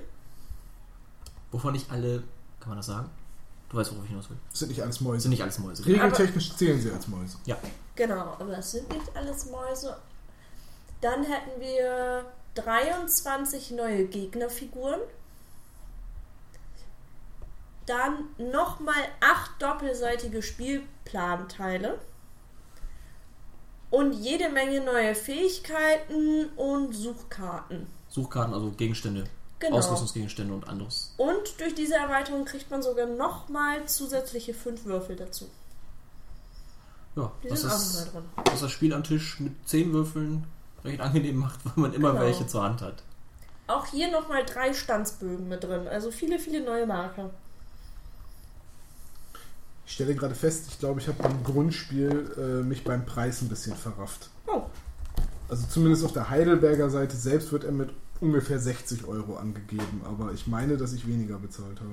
Wovon nicht alle, kann man das sagen? Du weißt, worauf ich hinaus will. Das sind nicht alles Mäuse. sind nicht alles Mäuse. Regeltechnisch zählen sie als Mäuse. Ja. Genau, aber es sind nicht alles Mäuse. Dann hätten wir 23 neue Gegnerfiguren. Dann nochmal acht doppelseitige Spielplanteile. Und jede Menge neue Fähigkeiten und Suchkarten. Suchkarten, also Gegenstände, Genau. Ausrüstungsgegenstände und anderes. Und durch diese Erweiterung kriegt man sogar nochmal zusätzliche fünf Würfel dazu. Ja, Die das, nochmal drin. was das Spiel am Tisch mit zehn Würfeln recht angenehm macht, weil man immer Genau. welche zur Hand hat. Auch hier nochmal drei Stanzbögen mit drin. Also viele, viele neue Marker. Ich stelle gerade fest, ich glaube, ich habe beim Grundspiel äh, mich beim Preis ein bisschen verrafft. Oh, Also zumindest auf der Heidelberger Seite selbst wird er mit ungefähr 60 Euro angegeben, aber ich meine, dass ich weniger bezahlt habe.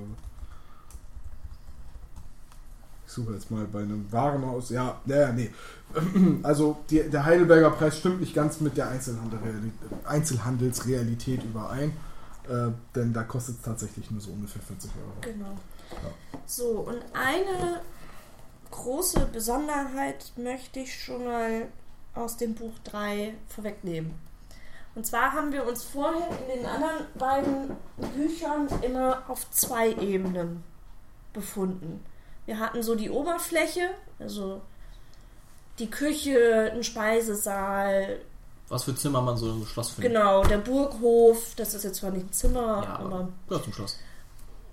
Ich suche jetzt mal bei einem Warenhaus. Ja, ja, nee. Also die, der Heidelberger Preis stimmt nicht ganz mit der Einzelhandel Einzelhandelsrealität überein, äh, denn da kostet es tatsächlich nur so ungefähr 40 Euro. genau. So, und eine große Besonderheit möchte ich schon mal aus dem Buch 3 vorwegnehmen. Und zwar haben wir uns vorher in den anderen beiden Büchern immer auf zwei Ebenen befunden. Wir hatten so die Oberfläche, also die Küche, ein Speisesaal, Was für Zimmer man so im Schloss findet. genau, der Burghof, das ist jetzt zwar nicht ein Zimmer, Ja, aber ja, zum Schloss.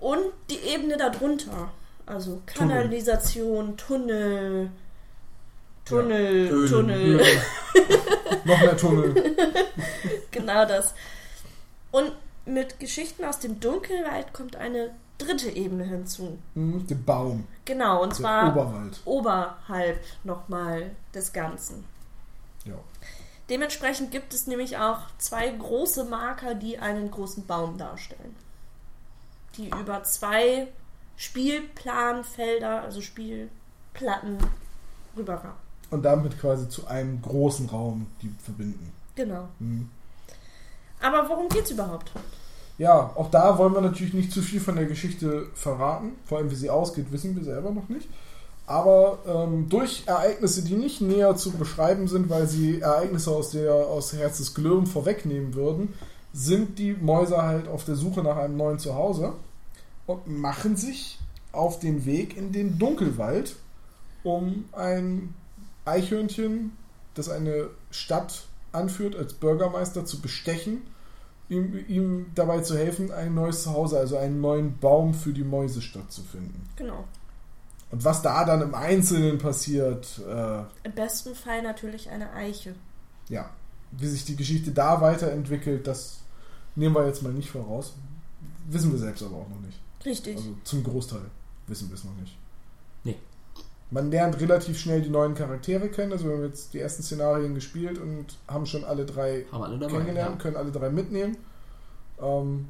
und die Ebene darunter. Also Kanalisation, Tunnel, Tunnel, Ölen. Tunnel, Noch mehr Tunnel. genau das. Und mit Geschichten aus dem Dunkelwald kommt eine dritte Ebene hinzu. Hm, Der Baum. Genau, und Der zwar Oberwald. oberhalb nochmal des Ganzen. Ja. Dementsprechend gibt es nämlich auch zwei große Marker, die einen großen Baum darstellen. Die über zwei Spielplanfelder, also Spielplatten, rüberragen. Und damit quasi zu einem großen Raum die verbinden. Genau. Hm. Aber worum geht's überhaupt? Ja, auch da wollen wir natürlich nicht zu viel von der Geschichte verraten. Vor allem, wie sie ausgeht, wissen wir selber noch nicht. Aber ähm, durch Ereignisse, die nicht näher zu beschreiben sind, weil sie Ereignisse aus der aus Herz des Glirren vorwegnehmen würden, sind die Mäuse halt auf der Suche nach einem neuen Zuhause und machen sich auf den Weg in den Dunkelwald, um ein Eichhörnchen, das eine Stadt anführt, als Bürgermeister zu bestechen, ihm, ihm dabei zu helfen, ein neues Zuhause, also einen neuen Baum für die Mäusestadt zu finden. Genau. Und was da dann im Einzelnen passiert, äh, Im besten Fall natürlich eine Eiche. ja, wie sich die Geschichte da weiterentwickelt, das nehmen wir jetzt mal nicht voraus. Wissen wir selbst aber auch noch nicht. Richtig. Also zum Großteil wissen wir es noch nicht. Man lernt relativ schnell die neuen Charaktere kennen. Also wir haben jetzt die ersten Szenarien gespielt und haben schon alle drei Haben alle dabei. kennengelernt, Ja. können alle drei mitnehmen. Ähm,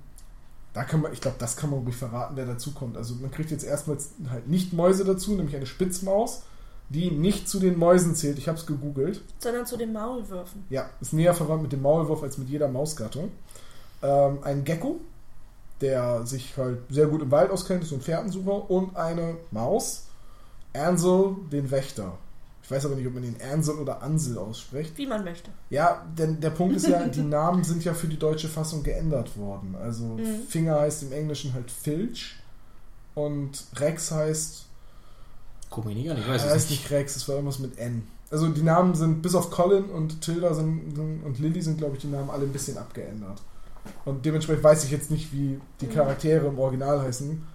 da kann man, ich glaube, das kann man ruhig verraten, wer dazukommt. Also man kriegt jetzt erstmals halt nicht Mäuse dazu, nämlich eine Spitzmaus, die nicht zu den Mäusen zählt. Ich habe es gegoogelt. Sondern zu den Maulwürfen. Ja, ist näher verwandt mit dem Maulwurf als mit jeder Mausgattung. Ähm, ein Gecko, der sich halt sehr gut im Wald auskennt, ist so ein Fährtensucher. Und eine Maus, Ansel, den Wächter. Ich weiß aber nicht, ob man ihn Ansel oder Ansel ausspricht. Wie man möchte. Ja, denn der Punkt ist ja, die Namen sind ja für die deutsche Fassung geändert worden. Also Mhm. Finger heißt im Englischen halt Filch und Rex heißt Guck mich nicht an, ich weiß er es heißt nicht. nicht Rex, es war irgendwas mit N. Also die Namen sind, bis auf Colin und Tilda sind, sind, und Lily sind, glaube ich, die Namen alle ein bisschen abgeändert. Und dementsprechend weiß ich jetzt nicht, wie die Charaktere im Original heißen.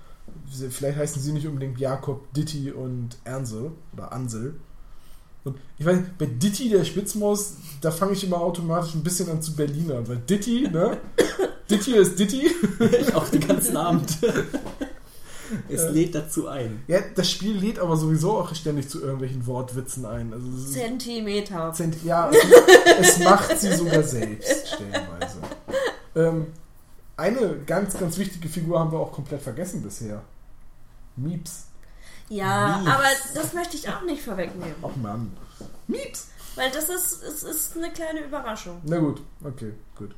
Vielleicht heißen sie nicht unbedingt Jakob, Ditti und Ansel oder Ansel. Und ich weiß, bei Ditti, der Spitzmaus, da fange ich immer automatisch ein bisschen an zu Berlinern, weil Ditti, ne? Ditti ist Ditti. Ich auch den ganzen Abend. es lädt dazu ein. Ja, das Spiel lädt aber sowieso auch ständig zu irgendwelchen Wortwitzen ein. Also Zentimeter. Zent ja, es, es macht sie sogar selbst, stellenweise. Ähm, eine ganz, ganz wichtige Figur haben wir auch komplett vergessen bisher. Mieps. Ja, Mies. aber das möchte ich auch nicht vorwegnehmen. Ach Mann. Mieps! Weil das ist, es ist eine kleine Überraschung. Na gut, okay, gut.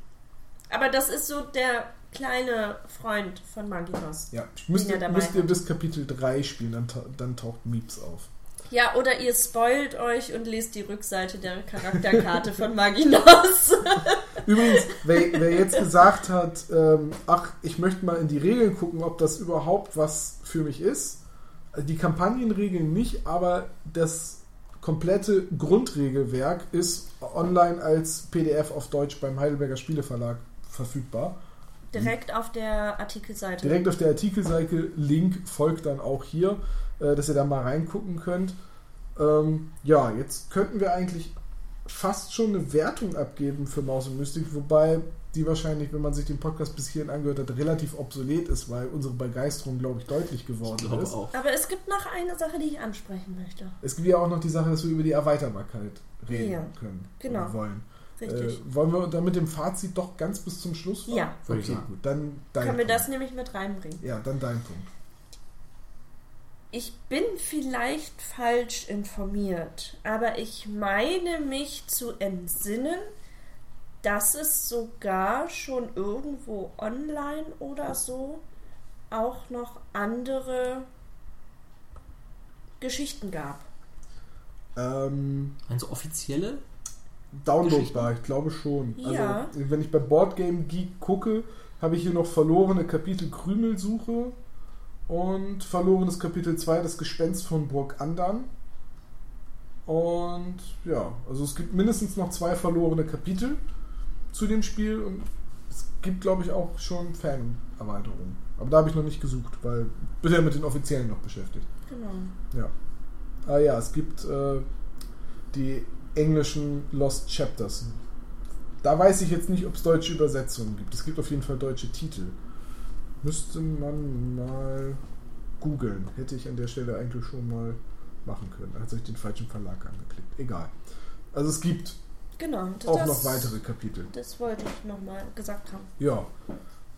Aber das ist so der kleine Freund von Magitos. Ja, müsst, ihr, müsst ihr bis Kapitel 3 spielen, dann, dann taucht Mieps auf. Ja, oder ihr spoilt euch und lest die Rückseite der Charakterkarte von Maginos. Übrigens, wer, wer jetzt gesagt hat, ähm, ach, ich möchte mal in die Regeln gucken, ob das überhaupt was für mich ist, die Kampagnenregeln nicht, aber das komplette Grundregelwerk ist online als PDF auf Deutsch beim Heidelberger Spieleverlag verfügbar. Direkt auf der Artikelseite. Direkt auf der Artikelseite, Link folgt dann auch hier, äh, dass ihr da mal reingucken könnt. Ähm, ja, jetzt könnten wir eigentlich fast schon eine Wertung abgeben für Maus und Mystik, wobei die wahrscheinlich, wenn man sich den Podcast bis hierhin angehört hat, relativ obsolet ist, weil unsere Begeisterung, glaube ich, deutlich geworden Ich ist. auch. Aber es gibt noch eine Sache, die ich ansprechen möchte. Es gibt ja auch noch die Sache, dass wir über die Erweiterbarkeit reden Ja, können genau. wollen. Richtig. Äh, wollen wir dann mit dem Fazit doch ganz bis zum Schluss fahren? Ja. Okay, gut. Dann dein Können wir Punkt. das nämlich mit reinbringen? Ja, dann dein Punkt. Ich bin vielleicht falsch informiert, aber ich meine mich zu entsinnen, dass es sogar schon irgendwo online oder so auch noch andere Geschichten gab. Ähm, Also offizielle? Downloadbar, ich glaube schon. Ja. Also, wenn ich bei Boardgame Geek gucke, habe ich hier noch verlorene Kapitel Krümelsuche und verlorenes Kapitel 2, das Gespenst von Burg Andern. Und ja, also es gibt mindestens noch zwei verlorene Kapitel zu dem Spiel und es gibt, glaube ich, auch schon Fan-Erweiterungen. Aber da habe ich noch nicht gesucht, weil ich bin ja mit den offiziellen noch beschäftigt. Genau. Ja. Ah ja, es gibt äh, die englischen Lost Chapters. Da weiß ich jetzt nicht, ob es deutsche Übersetzungen gibt. Es gibt auf jeden Fall deutsche Titel. Müsste man mal googeln. Hätte ich an der Stelle eigentlich schon mal machen können. Hat euch den falschen Verlag angeklickt. Egal. Also es gibt Genau. auch das, noch weitere Kapitel. Das wollte ich nochmal gesagt haben. Ja.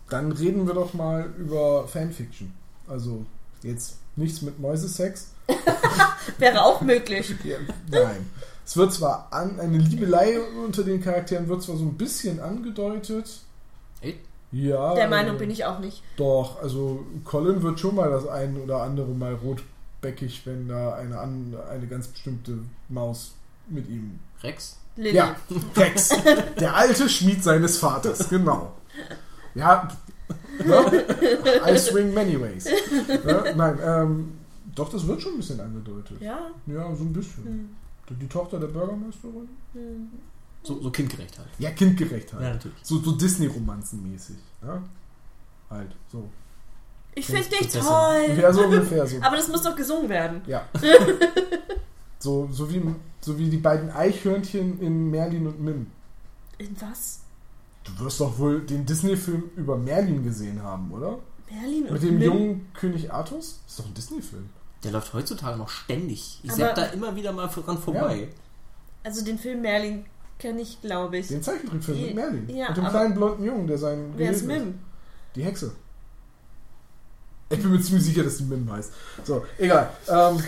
Dann reden wir doch mal über Fanfiction. Also jetzt nichts mit Mäusesex, Wäre auch möglich. Ja, nein. Es wird zwar an, eine Liebelei unter den Charakteren wird zwar so ein bisschen angedeutet. Echt? Ja. Der Meinung bin ich auch nicht. Doch, also Colin wird schon mal das ein oder andere Mal rotbäckig, wenn da eine, eine ganz bestimmte Maus mit ihm. Rex? Lilly. Ja, Rex. Der alte Schmied seines Vaters, genau. Ja, Ne? I swing many ways. Ne? Nein, ähm, doch, das wird schon ein bisschen angedeutet. Ja. Ja, so ein bisschen. Die Tochter der Bürgermeisterin? So, so kindgerecht halt. Ja, kindgerecht halt. Ja, natürlich. So, so Disney-Romanzen-mäßig. Ja? Halt, so. Ich finde dich toll. Ja, so ungefähr so. Aber das muss doch gesungen werden. Ja. so, so, wie, so wie die beiden Eichhörnchen in Merlin und Mim. In was? Du wirst doch wohl den Disney-Film über Merlin gesehen haben, oder? Merlin und Mit dem Mim? jungen König Artus? Das ist doch ein Disney-Film. Der läuft heutzutage noch ständig. Ich sepp da immer wieder mal dran vorbei. Also den Film Merlin kenne ich, glaube ich. Den Zeichentrickfilm mit Merlin. ja, mit dem kleinen blonden Jungen, der sein Wer ist Mim? Die Hexe. Ich bin mir ziemlich sicher, dass die Mim heißt. So, egal. Ähm,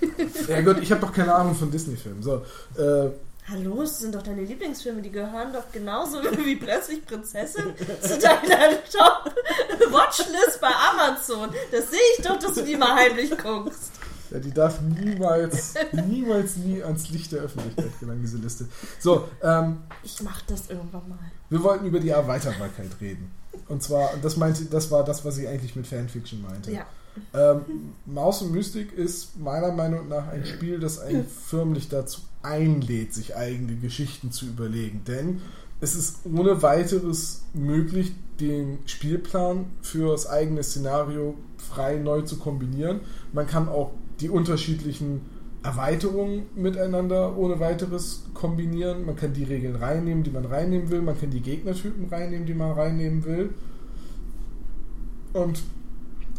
ja gut, ich habe doch keine Ahnung von Disney-Filmen. So, äh, Hallo, das sind doch deine Lieblingsfilme, die gehören doch genauso wie plötzlich Prinzessin zu deiner Top-Watchlist bei Amazon. Das sehe ich doch, dass du die mal heimlich guckst. Ja, die darf niemals, niemals nie ans Licht der Öffentlichkeit gelangen, diese Liste. So, ähm, Ich mach das irgendwann mal. wir wollten über die Erweiterbarkeit reden. Und zwar, das meinte, das war das, was ich eigentlich mit Fanfiction meinte. Ja. Ähm, Maus und Mystik ist meiner Meinung nach ein Spiel, das einen förmlich dazu einlädt, sich eigene Geschichten zu überlegen. Denn es ist ohne weiteres möglich, den Spielplan für das eigene Szenario frei neu zu kombinieren. Man kann auch die unterschiedlichen Erweiterungen miteinander ohne weiteres kombinieren. Man kann die Regeln reinnehmen, die man reinnehmen will. Man kann die Gegnertypen reinnehmen, die man reinnehmen will. Und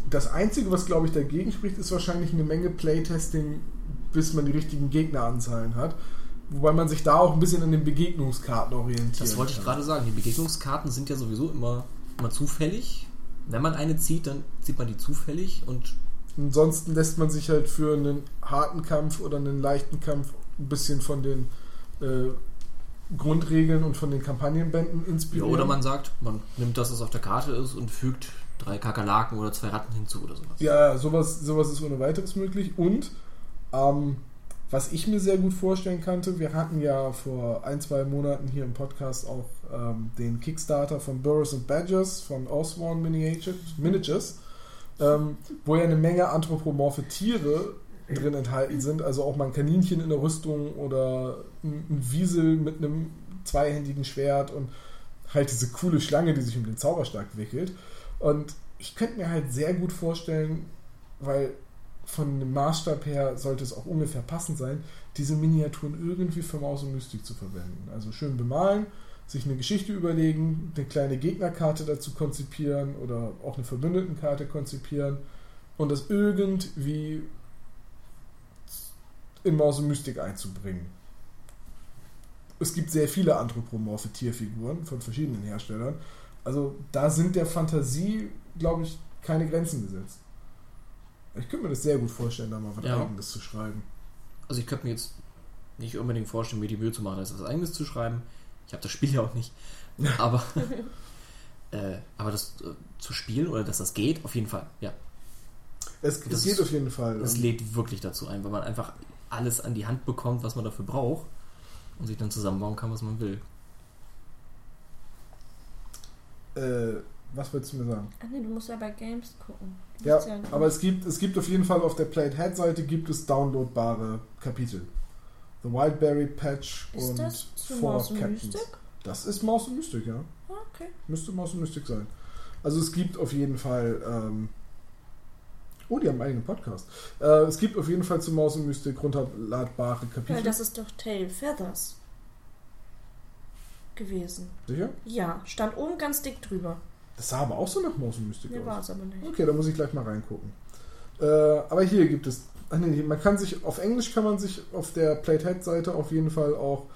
das Einzige, was glaube ich dagegen spricht, ist wahrscheinlich eine Menge Playtesting, bis man die richtigen Gegneranzahlen hat. Wobei man sich da auch ein bisschen an den Begegnungskarten orientiert. Das wollte ich gerade sagen. Die Begegnungskarten sind ja sowieso immer, immer zufällig. Wenn man eine zieht, dann zieht man die zufällig und Ansonsten lässt man sich halt für einen harten Kampf oder einen leichten Kampf ein bisschen von den äh, Grundregeln und von den Kampagnenbänden ja, inspirieren. oder man sagt, man nimmt das, was auf der Karte ist und fügt drei Kakerlaken oder zwei Ratten hinzu oder sowas. Ja, sowas, sowas ist ohne weiteres möglich. Und ähm, was ich mir sehr gut vorstellen kannte, wir hatten ja vor ein, zwei Monaten hier im Podcast auch ähm, den Kickstarter von Burroughs and Badgers von Osborne Miniatures ähm, wo ja eine Menge anthropomorphe Tiere drin enthalten sind. Also auch mal ein Kaninchen in der Rüstung oder ein Wiesel mit einem zweihändigen Schwert und halt diese coole Schlange, die sich um den Zauberstab wickelt. Und ich könnte mir halt sehr gut vorstellen, weil von dem Maßstab her sollte es auch ungefähr passend sein, diese Miniaturen irgendwie für Maus und Mystik zu verwenden. Also schön bemalen, sich eine Geschichte überlegen, eine kleine Gegnerkarte dazu konzipieren oder auch eine Verbündetenkarte konzipieren und das irgendwie in Maus und Mystik einzubringen. Es gibt sehr viele anthropomorphe Tierfiguren von verschiedenen Herstellern. Also da sind der Fantasie, glaube ich, keine Grenzen gesetzt. Ich könnte mir das sehr gut vorstellen, da mal was Ja. Eigenes zu schreiben. Also ich könnte mir jetzt nicht unbedingt vorstellen, mir die Mühe zu machen, das als eigenes zu schreiben. Ich habe das Spiel ja auch nicht. Aber, äh, aber das äh, zu spielen oder dass das geht, auf jeden Fall. Ja, Es, Das es geht ist- auf jeden Fall. das Ähm, lädt wirklich dazu ein, weil man einfach alles an die Hand bekommt, was man dafür braucht und sich dann zusammenbauen kann, was man will. äh, was wolltest du mir sagen? Ach nee, du musst ja bei Games gucken. Ja, musst aber es gibt, es gibt auf jeden Fall auf der Playhead-Seite gibt es downloadbare Kapitel. The Wildberry Patch Ist und das Four Maus und Captains. Mystik? Das ist Maus und Mystik, ja. Ah, Okay. Müsste Maus und Mystik sein. Also es gibt auf jeden Fall. Ähm, oh, die haben einen eigenen Podcast. Äh, es gibt auf jeden Fall zu Maus und Mystik runterladbare Kapitel. Weil das ist doch Tail Feathers gewesen. Sicher? Ja, stand oben ganz dick drüber. Das sah aber auch so nach Maus und Mystik Nee, aus. war es aber nicht. Okay, da muss ich gleich mal reingucken. Äh, aber hier gibt es. Ach nee, man kann sich, auf Englisch kann man sich auf der Platehead-Seite auf jeden Fall auch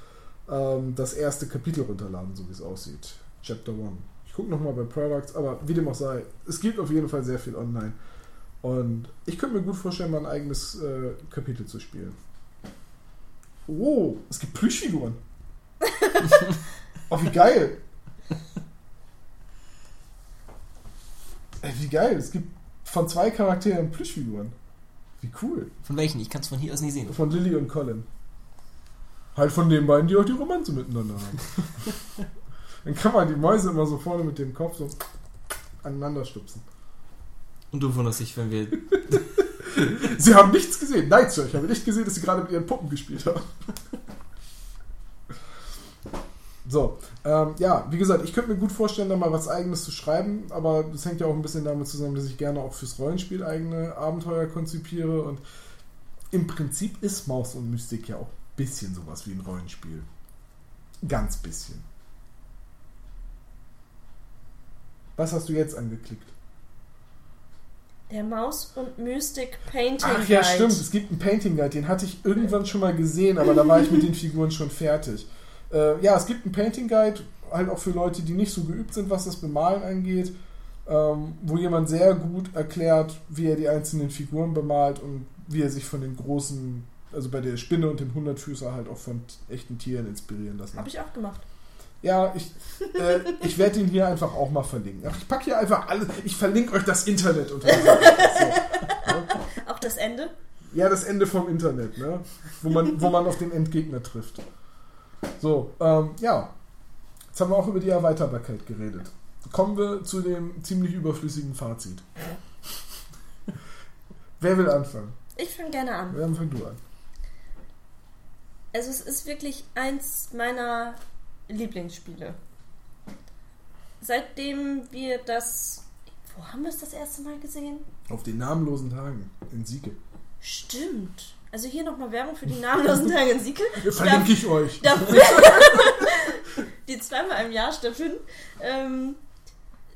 ähm, das erste Kapitel runterladen, so wie es aussieht. Chapter 1. Ich gucke nochmal bei Products, aber wie dem auch sei, es gibt auf jeden Fall sehr viel online. Und ich könnte mir gut vorstellen, mal ein eigenes äh, Kapitel zu spielen. Oh, es gibt Plüschfiguren. oh, wie geil. Ey, wie geil. Es gibt von zwei Charakteren Plüschfiguren. Wie cool. Von welchen? Ich kann es von hier aus nicht sehen. Von Lily und Colin. Halt von den beiden, die auch die Romanze miteinander haben. Dann kann man die Mäuse immer so vorne mit dem Kopf so. aneinander stupsen. Und du wunderst dich, wenn wir. Sie haben nichts gesehen. Nein, Sir, ich habe nicht gesehen, dass Sie gerade mit Ihren Puppen gespielt haben. So, ähm, ja, wie gesagt, ich könnte mir gut vorstellen, da mal was Eigenes zu schreiben, aber das hängt ja auch ein bisschen damit zusammen, dass ich gerne auch fürs Rollenspiel eigene Abenteuer konzipiere und im Prinzip ist Maus und Mystik ja auch ein bisschen sowas wie ein Rollenspiel. Ganz bisschen. Was hast du jetzt angeklickt? Der Maus und Mystic Painting Ach ja, Guide. stimmt. Es gibt einen Painting Guide, den hatte ich irgendwann schon mal gesehen, aber da war ich mit den Figuren schon fertig. Äh, ja, es gibt einen Painting Guide, halt auch für Leute, die nicht so geübt sind, was das Bemalen angeht, ähm, wo jemand sehr gut erklärt, wie er die einzelnen Figuren bemalt und wie er sich von den großen, also bei der Spinne und dem Hundertfüßer halt auch von echten Tieren inspirieren lassen. Habe ich auch gemacht. Ja, ich, äh, ich werde ihn hier einfach auch mal verlinken. Ich packe hier einfach alles. Ich verlinke euch das Internet unter so. Auch das Ende. Ja, das Ende vom Internet, ne? Wo man, wo man auf den Endgegner trifft. So, ähm, ja. Jetzt haben wir auch über die Erweiterbarkeit geredet. Kommen wir zu dem ziemlich überflüssigen Fazit. Wer will anfangen? Ich fange gerne an. Wer fang du an? Also es ist wirklich eins meiner Lieblingsspiele. Seitdem wir das... Wo haben wir es das erste Mal gesehen? Auf den namenlosen Tagen in Sieke. Stimmt. Also hier nochmal Werbung für die namenlosen Tage in Sieke. Verlinke ich euch. Die zweimal im Jahr stattfinden. Ähm,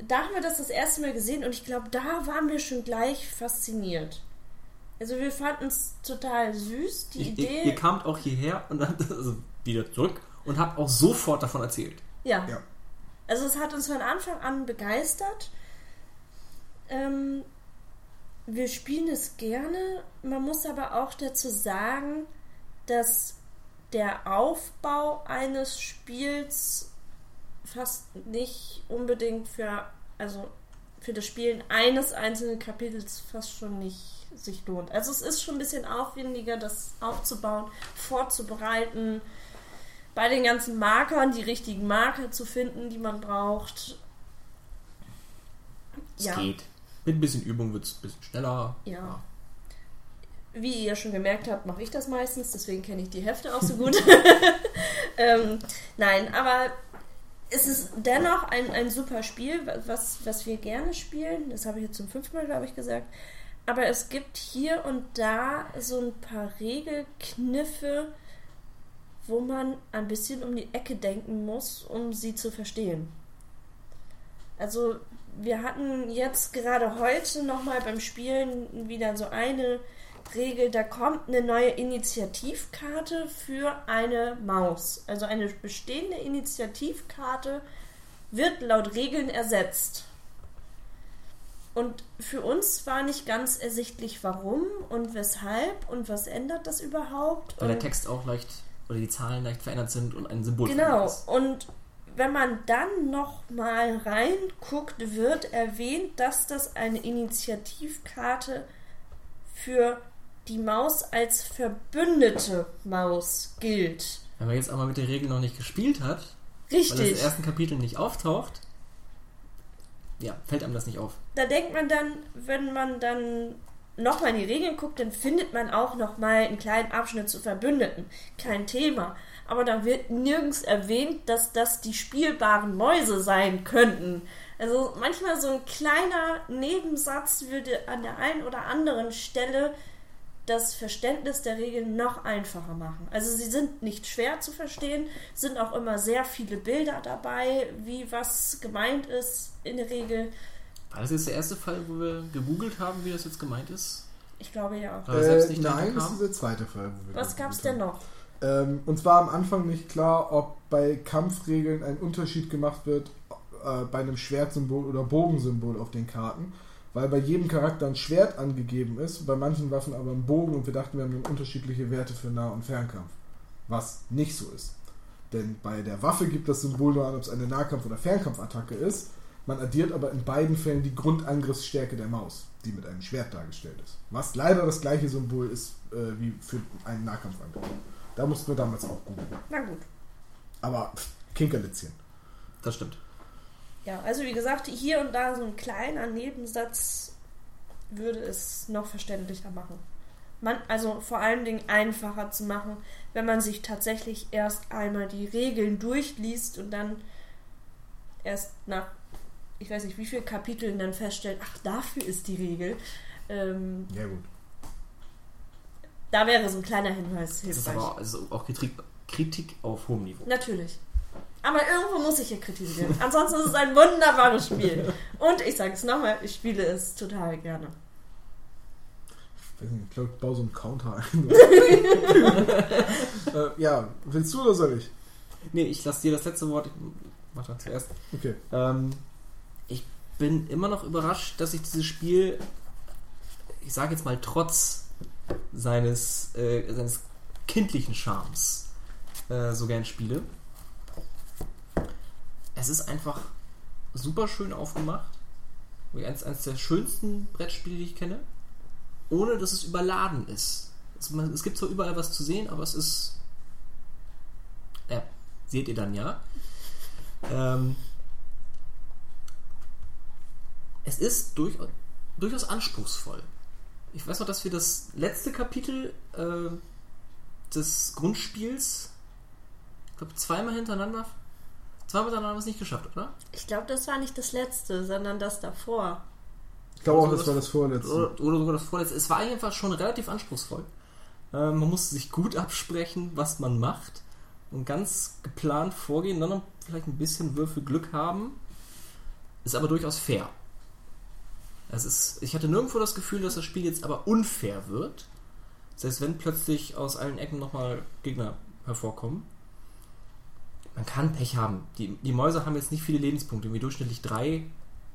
da haben wir das das erste Mal gesehen und ich glaube, da waren wir schon gleich fasziniert. Also wir fanden es total süß, die Ich, Idee. ihr, ihr kamt auch hierher und dann also wieder zurück und habt auch sofort davon erzählt. Ja. Ja. Also es hat uns von Anfang an begeistert. Ähm, wir spielen es gerne. Man muss aber auch dazu sagen, dass der Aufbau eines Spiels fast nicht unbedingt für, also für das Spielen eines einzelnen Kapitels fast schon nicht sich lohnt. Also es ist schon ein bisschen aufwendiger, das aufzubauen, vorzubereiten, bei den ganzen Markern die richtigen Marker zu finden, die man braucht. Es Ja. geht. Mit ein bisschen Übung wird es ein bisschen schneller. Ja. Wie ihr schon gemerkt habt, mache ich das meistens, deswegen kenne ich die Hefte auch so gut. ähm, nein, aber es ist dennoch ein, ein super Spiel, was, was wir gerne spielen. Das habe ich jetzt zum fünften Mal, glaube ich, gesagt. Aber es gibt hier und da so ein paar Regelkniffe, wo man ein bisschen um die Ecke denken muss, um sie zu verstehen. Also wir hatten jetzt gerade heute nochmal beim Spielen wieder so eine Regel, da kommt eine neue Initiativkarte für eine Maus. Also eine bestehende Initiativkarte wird laut Regeln ersetzt. Und für uns war nicht ganz ersichtlich, warum und weshalb und was ändert das überhaupt. Weil der Text auch leicht oder die Zahlen leicht verändert sind und ein Symbol Genau. Und wenn man dann noch mal reinguckt, wird erwähnt, dass das eine Initiativkarte für die Maus als verbündete Maus gilt. Wenn man jetzt aber mit der Regel noch nicht gespielt hat, weil das Richtig. im ersten Kapitel nicht auftaucht, ja, fällt einem das nicht auf. Da denkt man dann, wenn man dann nochmal in die Regeln guckt, dann findet man auch nochmal einen kleinen Abschnitt zu Verbündeten. Kein Thema. Aber da wird nirgends erwähnt, dass das die spielbaren Mäuse sein könnten. Also manchmal so ein kleiner Nebensatz würde an der einen oder anderen Stelle das Verständnis der Regeln noch einfacher machen. Also sie sind nicht schwer zu verstehen, sind auch immer sehr viele Bilder dabei, wie was gemeint ist in der Regel. War das jetzt der erste Fall, wo wir gegoogelt haben, wie das jetzt gemeint ist? Ich glaube ja. Weil wir selbst Äh, nicht nein, dahinter das ist der zweite Fall. Wo wir Was gab's gespielt denn haben. noch? Ähm, uns war am Anfang nicht klar, ob bei Kampfregeln ein Unterschied gemacht wird äh, bei einem Schwertsymbol oder Bogensymbol auf den Karten, weil bei jedem Charakter ein Schwert angegeben ist, bei manchen Waffen aber ein Bogen und wir dachten, wir haben dann unterschiedliche Werte für Nah- und Fernkampf. Was nicht so ist. Denn bei der Waffe gibt das Symbol nur an, ob es eine Nahkampf- oder Fernkampfattacke ist. Man addiert aber in beiden Fällen die Grundangriffsstärke der Maus, die mit einem Schwert dargestellt ist. Was leider das gleiche Symbol ist äh, wie für einen Nahkampfangriff. Da mussten wir damals auch googeln. Na gut. Aber pff, Kinkerlitzchen. Das stimmt. Ja, also wie gesagt, hier und da so ein kleiner Nebensatz würde es noch verständlicher machen. Man, also vor allen Dingen einfacher zu machen, wenn man sich tatsächlich erst einmal die Regeln durchliest und dann erst nach, ich weiß nicht, wie viele Kapiteln dann feststellt, ach, dafür ist die Regel. Ähm, Ja, gut. Da wäre so ein kleiner Hinweis Das ist hilfreich. aber also auch Kritik, Kritik auf hohem Niveau. Natürlich. Aber irgendwo muss ich hier kritisieren. Ansonsten ist es ein wunderbares Spiel. Und ich sage es nochmal, ich spiele es total gerne. Ich glaube, ich baue so einen Counter ein. äh, ja, willst du oder soll ich? Nee, ich lasse dir das letzte Wort. Ich mach das zuerst. Okay. Ähm, ich bin immer noch überrascht, dass ich dieses Spiel, ich sage jetzt mal, trotz seines, äh, seines kindlichen Charmes äh, so gern spiele. Es ist einfach super schön aufgemacht. Eins, eines der schönsten Brettspiele, die ich kenne. Ohne dass es überladen ist. Es, man, es gibt zwar überall was zu sehen, aber es ist. Ja, seht ihr dann ja. Ähm, es ist durch, durchaus anspruchsvoll. Ich weiß noch, dass wir das letzte Kapitel äh, des Grundspiels, ich glaube, zweimal hintereinander, zweimal hintereinander haben wir es nicht geschafft, oder? Ich glaube, das war nicht das letzte, sondern das davor. Ich glaube auch, Oder das war das vorletzte. Oder, oder sogar das vorletzte. Es war einfach schon relativ anspruchsvoll. Ähm, man musste sich gut absprechen, was man macht und ganz geplant vorgehen, dann noch vielleicht ein bisschen Würfelglück haben. Ist aber durchaus fair. Es ist, ich hatte nirgendwo das Gefühl, dass das Spiel jetzt aber unfair wird. Selbst wenn plötzlich aus allen Ecken nochmal Gegner hervorkommen. Man kann Pech haben. Die, die Mäuse haben jetzt nicht viele Lebenspunkte, wie durchschnittlich drei.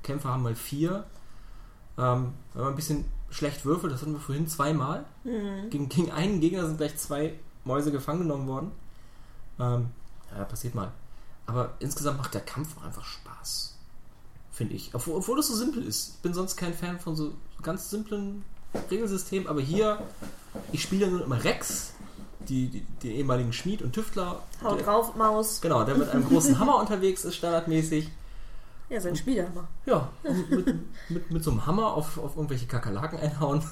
Kämpfer haben mal vier. Ähm, wenn man ein bisschen schlecht würfelt, das hatten wir vorhin zweimal. Gegen, gegen einen Gegner sind gleich zwei Mäuse gefangen genommen worden. Ähm, ja, passiert mal. Aber insgesamt macht der Kampf auch einfach Spaß. Finde ich. Obwohl, obwohl das so simpel ist. Ich bin sonst kein Fan von so ganz simplen Regelsystemen, aber hier, ich spiele nun immer Rex, die, die, den ehemaligen Schmied und Tüftler. Haut der, drauf, Maus. Genau, der mit einem großen Hammer unterwegs ist, standardmäßig. Ja, sein Spielhammer. Ja, mit, mit, mit so einem Hammer auf, auf irgendwelche Kakerlaken einhauen.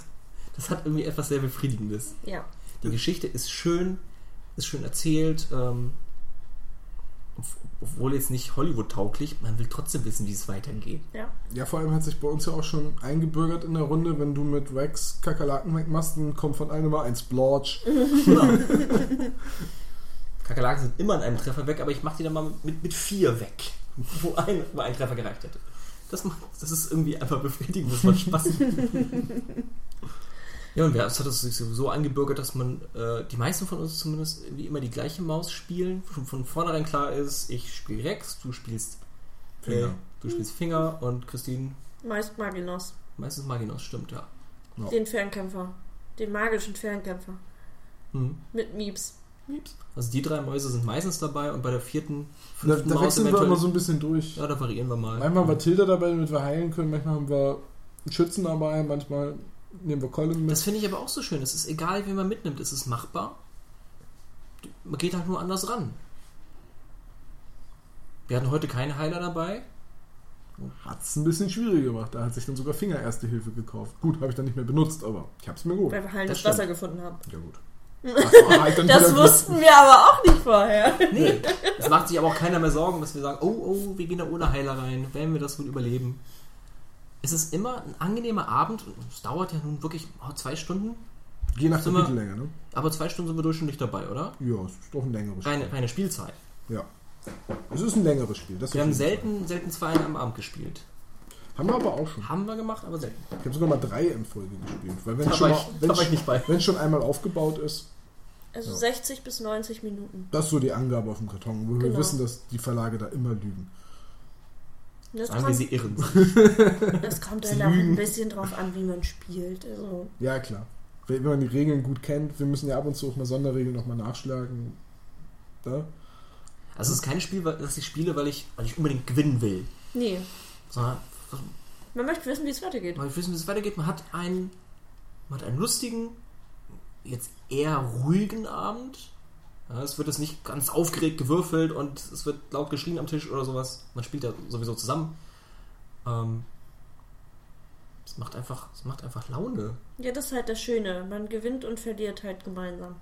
Das hat irgendwie etwas sehr Befriedigendes. Ja. Die Geschichte ist schön, ist schön erzählt, ähm, obwohl jetzt nicht Hollywood-tauglich, man will trotzdem wissen, wie es weitergeht. Ja. Ja, vor allem hat sich bei uns ja auch schon eingebürgert in der Runde, wenn du mit Rex Kakerlaken wegmachst, dann kommt von einem mal ein Splorch. Kakerlaken sind immer an einem Treffer weg, aber ich mache die dann mal mit, mit vier weg, wo ein, wo ein Treffer gereicht hätte. Das, macht, das ist irgendwie einfach befriedigend, das macht Spaß. ja, und es hat es sich so angebürgert, dass man, äh, die meisten von uns zumindest, wie immer die gleiche Maus spielen. Schon von vornherein klar ist, ich spiele Rex, du spielst Finger. Äh, du spielst Finger und Christine Meist Maginos. meistens Maginos, stimmt, ja. Ja. Den Fernkämpfer. Den magischen Fernkämpfer. Hm. Mit Mieps. Also die drei Mäuse sind meistens dabei und bei der vierten, Da, fünften da Maus wechseln wir eventuell. immer so ein bisschen durch. ja, da variieren wir mal. Manchmal war Tilda dabei, damit wir heilen können. Manchmal haben wir einen Schützen dabei. Manchmal nehmen wir Colin mit. Das finde ich aber auch so schön. Es ist egal, wie man mitnimmt. Es ist machbar. Man geht halt nur anders ran. Wir hatten heute keine Heiler dabei. Hat es ein bisschen schwieriger gemacht. Da hat sich dann sogar Finger Erste Hilfe gekauft. Gut, habe ich dann nicht mehr benutzt, aber ich habe es mir geholt. Weil wir heilendes Das Wasser gefunden haben. Ja gut. Halt dann Das wieder- wussten wir aber auch nicht vorher. Nee, es macht sich aber auch keiner mehr Sorgen, dass wir sagen, oh, oh, wir gehen da ohne Heiler rein. Werden wir das wohl überleben? Es ist immer ein angenehmer Abend. und Es dauert ja nun wirklich oh, zwei Stunden. Je nach Kapitellänge, ne? Aber zwei Stunden sind wir durchschnittlich dabei, oder? Ja, es ist doch ein längeres Spiel. Reine, reine Spielzeit. Ja. Es ist ein längeres Spiel. Das Wir haben selten, selten zwei am Abend gespielt. Haben wir aber auch schon. Haben wir gemacht, aber selten. Ich habe sogar mal drei in Folge gespielt. Weil wenn Da es schon, war mal- ich- wenn da war es- ich nicht bei. wenn es schon einmal aufgebaut ist, Also Ja. 60 bis 90 Minuten. das ist so die Angabe auf dem Karton, wo wir Genau. wissen, dass die Verlage da immer lügen. Das Sagen wir, kommt, sie irren sich. das kommt dann auch ein bisschen drauf an, wie man spielt. Also, Ja, klar. Wenn man die Regeln gut kennt, wir müssen ja ab und zu auch mal Sonderregeln nochmal nachschlagen. Da? Also es ist kein Spiel, das ich spiele, weil ich, weil ich unbedingt gewinnen will. nee. Sondern Man möchte wissen, wie es weitergeht. weil ich wissen, wie es weitergeht. Man hat einen, man hat einen lustigen, jetzt eher ruhigen Abend. Ja, es wird jetzt nicht ganz aufgeregt gewürfelt und es wird laut geschrien am Tisch oder sowas. Man spielt ja sowieso zusammen. Ähm, es macht einfach, es macht einfach Laune. Ja, das ist halt das Schöne. Man gewinnt und verliert halt gemeinsam.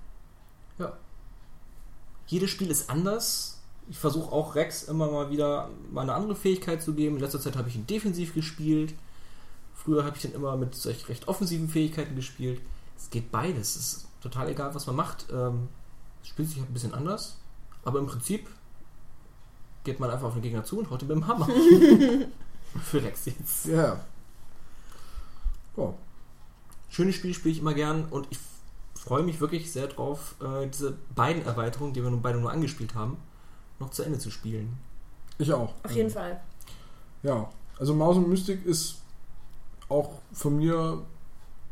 Ja. Jedes Spiel ist anders. Ich versuche auch Rex immer mal wieder mal eine andere Fähigkeit zu geben. In letzter Zeit habe ich ihn defensiv gespielt. Früher habe ich ihn immer mit solch recht offensiven Fähigkeiten gespielt. Es geht beides. Es ist total egal, was man macht. Ähm, es spielt sich halt ein bisschen anders. Aber im Prinzip geht man einfach auf den Gegner zu und haut ihn mit dem Hammer. Für Rex jetzt. Ja. Ja. Schönes Spiel spiele ich immer gern und ich freue mich wirklich sehr drauf, äh, diese beiden Erweiterungen, die wir nun beide nur angespielt haben, noch zu Ende zu spielen. Ich auch. Auf jeden Fall. Ja, also Maus und Mystik ist auch von mir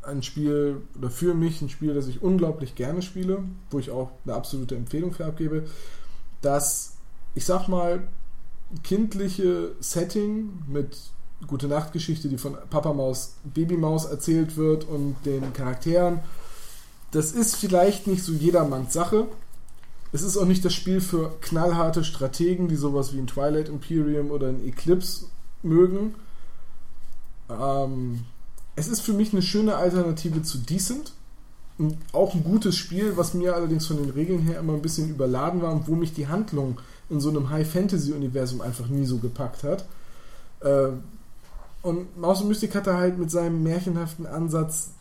ein Spiel, oder für mich ein Spiel, das ich unglaublich gerne spiele, wo ich auch eine absolute Empfehlung für abgebe, das, ich sag mal, kindliche Setting mit gute Nachtgeschichte, die von Papa Maus, Baby Maus erzählt wird und den Charakteren, das ist vielleicht nicht so jedermanns Sache. Es ist auch nicht das Spiel für knallharte Strategen, die sowas wie ein Twilight Imperium oder ein Eclipse mögen. Ähm, es ist für mich eine schöne Alternative zu Decent. Auch ein gutes Spiel, was mir allerdings von den Regeln her immer ein bisschen überladen war und wo mich die Handlung in so einem High-Fantasy-Universum einfach nie so gepackt hat. Äh, und Maus und Mystik hat da halt mit seinem märchenhaften Ansatz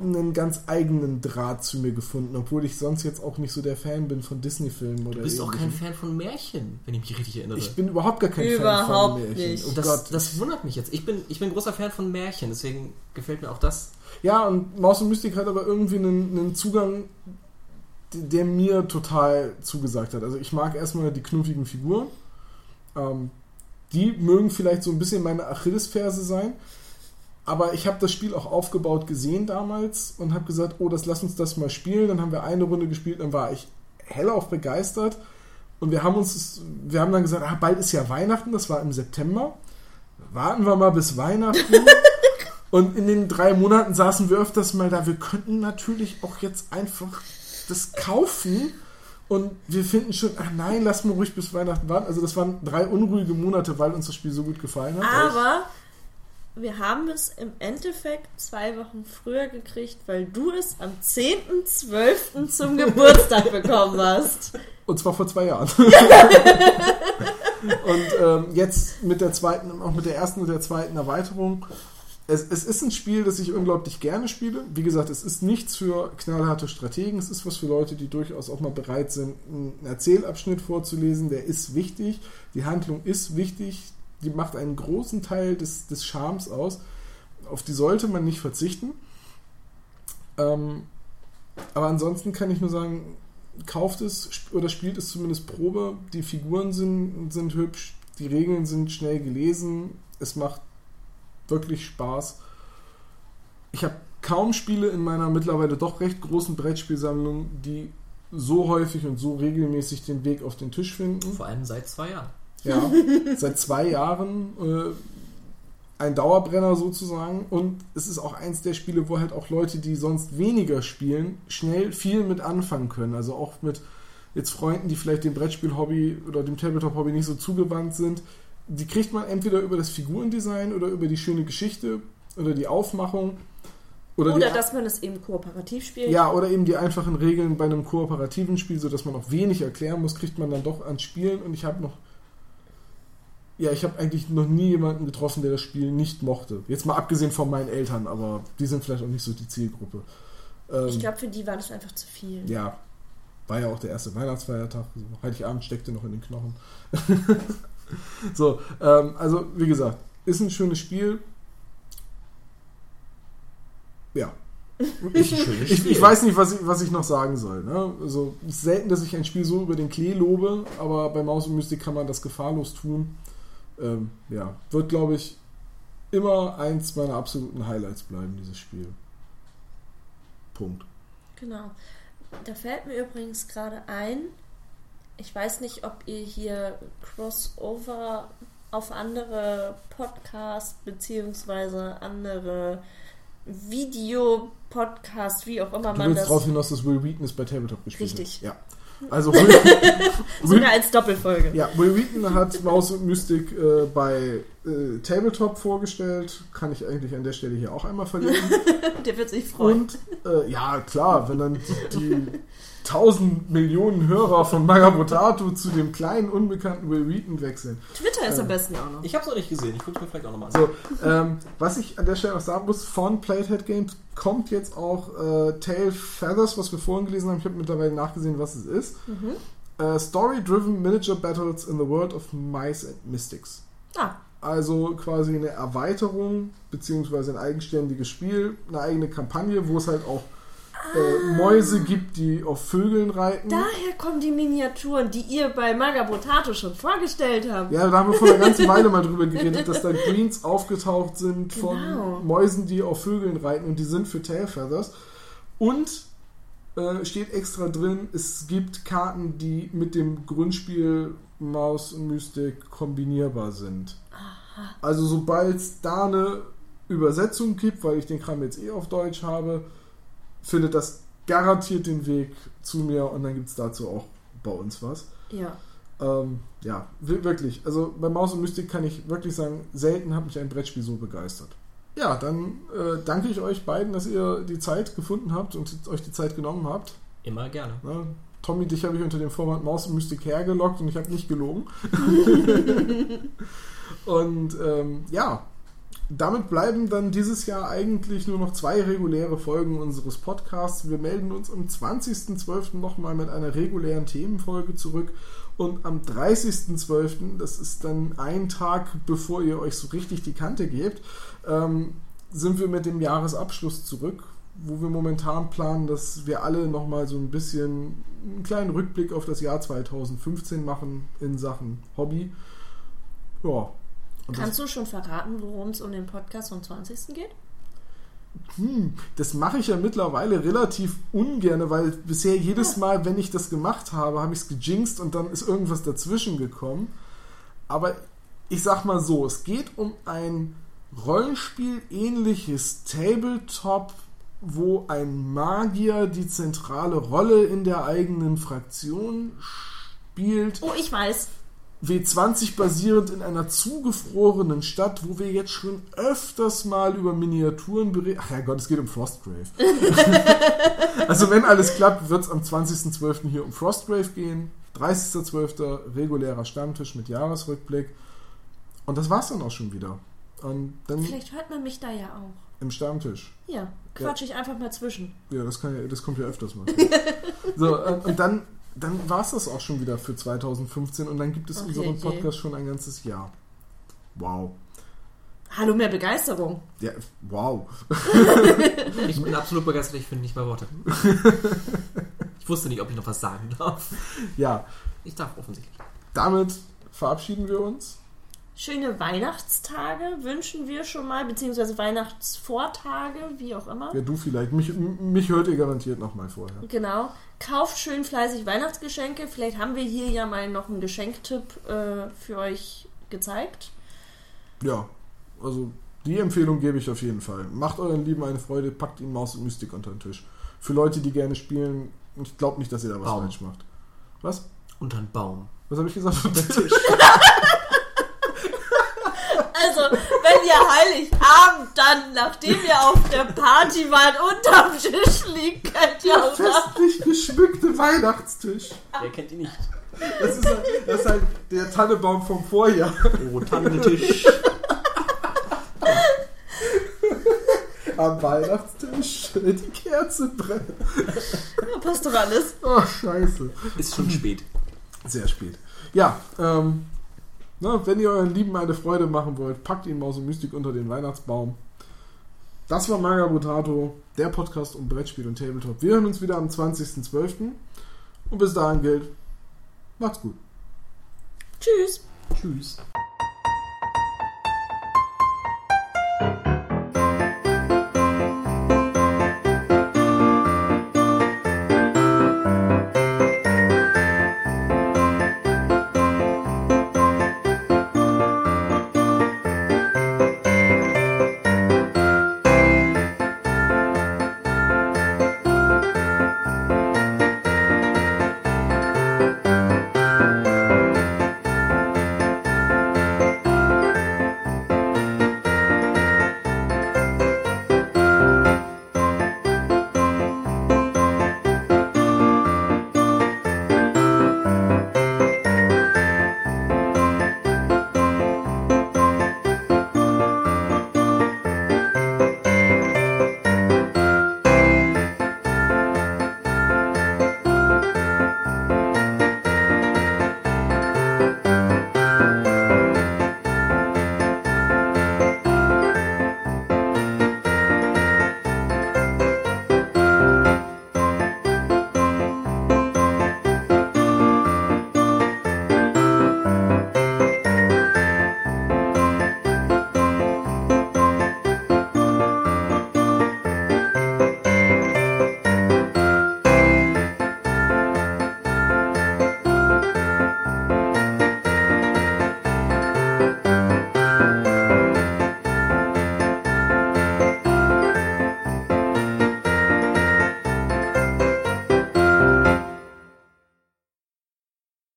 einen ganz eigenen Draht zu mir gefunden, obwohl ich sonst jetzt auch nicht so der Fan bin von Disney-Filmen oder Du bist auch kein. Fan von Märchen, wenn ich mich richtig erinnere. Ich bin überhaupt gar kein Überhaupt Fan von Märchen. nicht. Oh das, Gott. das wundert mich jetzt. Ich bin, ich bin großer Fan von Märchen, deswegen gefällt mir auch das. Ja, und Maus und Mystik hat aber irgendwie einen, einen Zugang, der mir total zugesagt hat. Also ich mag erstmal die knuffigen Figuren. Ähm, die mögen vielleicht so ein bisschen meine Achillesferse sein. Aber ich habe das Spiel auch aufgebaut gesehen damals und habe gesagt, oh, das lass uns das mal spielen. Dann haben wir eine Runde gespielt, dann war ich hellauf begeistert. Und wir haben uns, wir haben dann gesagt, ah, bald ist ja Weihnachten, das war im September. Warten wir mal bis Weihnachten. Und in den drei Monaten saßen wir öfters mal da. Wir könnten natürlich auch jetzt einfach das kaufen. Und wir finden schon, ach nein, lass mal ruhig bis Weihnachten warten. Also das waren drei unruhige Monate, weil uns das Spiel so gut gefallen hat. Aber wir haben es im Endeffekt zwei Wochen früher gekriegt, weil du es am 10.12. zum Geburtstag bekommen hast. Und zwar vor zwei Jahren. und ähm, jetzt mit der zweiten, auch mit der ersten und der zweiten Erweiterung. Es, es ist ein Spiel, das ich unglaublich gerne spiele. Wie gesagt, es ist nichts für knallharte Strategen. Es ist was für Leute, die durchaus auch mal bereit sind, einen Erzählabschnitt vorzulesen. Der ist wichtig. Die Handlung ist wichtig. Die macht einen großen Teil des, des Charmes aus. Auf die sollte man nicht verzichten. Ähm, aber ansonsten kann ich nur sagen, kauft es oder spielt es zumindest Probe. Die Figuren sind, sind hübsch, die Regeln sind schnell gelesen, es macht wirklich Spaß. Ich habe kaum Spiele in meiner mittlerweile doch recht großen Brettspielsammlung, die so häufig und so regelmäßig den Weg auf den Tisch finden. Vor allem seit zwei Jahren. Ja, seit zwei Jahren äh, ein Dauerbrenner sozusagen. Und es ist auch eins der Spiele, wo halt auch Leute, die sonst weniger spielen, schnell viel mit anfangen können. Also auch mit jetzt Freunden, die vielleicht dem Brettspiel-Hobby oder dem Tabletop-Hobby nicht so zugewandt sind. Die kriegt man entweder über das Figurendesign oder über die schöne Geschichte oder die Aufmachung. Oder, Oder dass man es eben kooperativ spielt. ja, oder eben die einfachen Regeln bei einem kooperativen Spiel, sodass man auch wenig erklären muss, kriegt man dann doch ans Spielen. Und ich habe noch. Ja, ich habe eigentlich noch nie jemanden getroffen, der das Spiel nicht mochte. Jetzt mal abgesehen von meinen Eltern, aber die sind vielleicht auch nicht so die Zielgruppe. Ähm, Ich glaube, für die war das einfach zu viel. ja, war ja auch der erste Weihnachtsfeiertag. So, Heiligabend steckte noch in den Knochen. so, ähm, also wie gesagt, ist ein schönes Spiel. Ja. Ich, ich, ich weiß nicht, was ich, was ich noch sagen soll. Ne? Also, es ist selten, dass ich ein Spiel so über den Klee lobe, aber bei Maus und Mystik kann man das gefahrlos tun. Ähm, ja, wird, glaube ich, immer eins meiner absoluten Highlights bleiben, dieses Spiel. Punkt. Genau. Da fällt mir übrigens gerade ein, ich weiß nicht, ob ihr hier Crossover auf andere Podcasts beziehungsweise andere Videopodcasts, wie auch immer Du man willst das. darauf hinaus, dass Will Weakness bei Tabletop gespielt Richtig. hat. Ja. Also Will, Sogar als Doppelfolge. ja, Will Wheaton hat Maus und Mystik äh, bei äh, Tabletop vorgestellt. Kann ich eigentlich an der Stelle hier auch einmal verlinken. Der wird sich freuen. Und äh, ja, klar, wenn dann die, die 1000 Millionen Hörer von Magabotato zu dem kleinen, unbekannten Will Wheaton wechseln. Twitter ist am besten auch noch. Ich habe es noch nicht gesehen. Ich gucke mir vielleicht auch nochmal an. So, ähm, was ich an der Stelle noch sagen muss, von Playhead Games kommt jetzt auch äh, Tail Feathers, was wir vorhin gelesen haben. Ich habe mittlerweile nachgesehen, was es ist. Äh, Story-driven Miniature Battles in the World of Mice and Mystics. Ah, Also quasi eine Erweiterung, beziehungsweise ein eigenständiges Spiel, eine eigene Kampagne, wo es halt auch äh, Mäuse gibt, die auf Vögeln reiten. daher kommen die Miniaturen, die ihr bei Magabotato schon vorgestellt habt. Ja, da haben wir vor einer ganzen Weile mal drüber geredet, dass da Greens aufgetaucht sind Genau. von Mäusen, die auf Vögeln reiten und die sind für Tailfeathers. Und äh, steht extra drin, es gibt Karten, die mit dem Grundspiel Maus und Mystik kombinierbar sind. Also sobald es da eine Übersetzung gibt, weil ich den Kram jetzt eh auf Deutsch habe, findet das garantiert den Weg zu mir und dann gibt es dazu auch bei uns was. Ja. Ähm, ja, wi- wirklich. Also bei Maus und Mystik kann ich wirklich sagen, selten hat mich ein Brettspiel so begeistert. Ja, dann äh, danke ich euch beiden, dass ihr die Zeit gefunden habt und euch die Zeit genommen habt. Immer gerne. Ne? Tommy, dich habe ich unter dem Format Maus und Mystik hergelockt und ich habe nicht gelogen. und ähm, ja, damit bleiben dann dieses Jahr eigentlich nur noch zwei reguläre Folgen unseres Podcasts. Wir melden uns am 20.12. nochmal mit einer regulären Themenfolge zurück. Und am 30.12., das ist dann ein Tag, bevor ihr euch so richtig die Kante gebt, ähm, sind wir mit dem Jahresabschluss zurück, wo wir momentan planen, dass wir alle nochmal so ein bisschen einen kleinen Rückblick auf das Jahr 2015 machen in Sachen Hobby. Ja. Kannst du schon verraten, worum es um den Podcast vom 20. geht? Hm, das mache ich ja mittlerweile relativ ungern, weil bisher jedes Mal, wenn ich das gemacht habe, habe ich es gejinxt und dann ist irgendwas dazwischen gekommen. Aber ich sag mal so, es geht um ein Rollenspiel ähnliches Tabletop, wo ein Magier die zentrale Rolle in der eigenen Fraktion spielt. Oh, ich weiß. W20 basierend in einer zugefrorenen Stadt, wo wir jetzt schon öfters mal über Miniaturen berichten. Ach ja Gott, es geht um Frostgrave. also wenn alles klappt, wird es am 20.12. hier um Frostgrave gehen. 30.12. regulärer Stammtisch mit Jahresrückblick. Und das war's dann auch schon wieder. Und dann Vielleicht hört man mich da ja auch. im Stammtisch. Ja, quatsch ich einfach mal zwischen. Ja, das, kann ja, das kommt ja öfters mal. so, und, und dann, dann war es das auch schon wieder für 2015 und dann gibt es Ach, unseren je. Podcast schon ein ganzes Jahr. Wow. Hallo, mehr Begeisterung. Ja, wow. Ich bin absolut begeistert, ich finde nicht mehr Worte. Ich wusste nicht, ob ich noch was sagen darf. Ja, Ich darf offensichtlich. damit verabschieden wir uns. Schöne Weihnachtstage wünschen wir schon mal, beziehungsweise Weihnachtsvortage, wie auch immer. Ja, du vielleicht. Mich, mich hört ihr garantiert noch mal vorher. Genau. Kauft schön fleißig Weihnachtsgeschenke. Vielleicht haben wir hier ja mal noch einen Geschenktipp äh, für euch gezeigt. Ja, also die Empfehlung gebe ich auf jeden Fall. Macht euren Lieben eine Freude, packt ihnen Maus und Mystik unter den Tisch. Für Leute, die gerne spielen, ich glaube nicht, dass ihr da was Baum. falsch macht. Was? Unter einen Baum. Was habe ich gesagt? Unter den Tisch. Also, wenn ihr Heiligabend dann, nachdem ihr auf der Party wart, unterm Tisch liegt, könnt ihr auch noch. Festlich geschmückte Weihnachtstisch. Wer kennt ihn nicht? Das ist, halt, das ist halt der Tannebaum vom Vorjahr. Oh, Tannentisch. Am Weihnachtstisch. Die Kerze brennt. Ja, passt doch alles. Oh, scheiße. Ist schon spät. Sehr spät. Ja, ähm, na, wenn ihr euren Lieben eine Freude machen wollt, packt ihn Maus und Mystik unter den Weihnachtsbaum. Das war Manga Butato, der Podcast um Brettspiel und Tabletop. Wir hören uns wieder am 20.12. Und bis dahin gilt, macht's gut. Tschüss. Tschüss.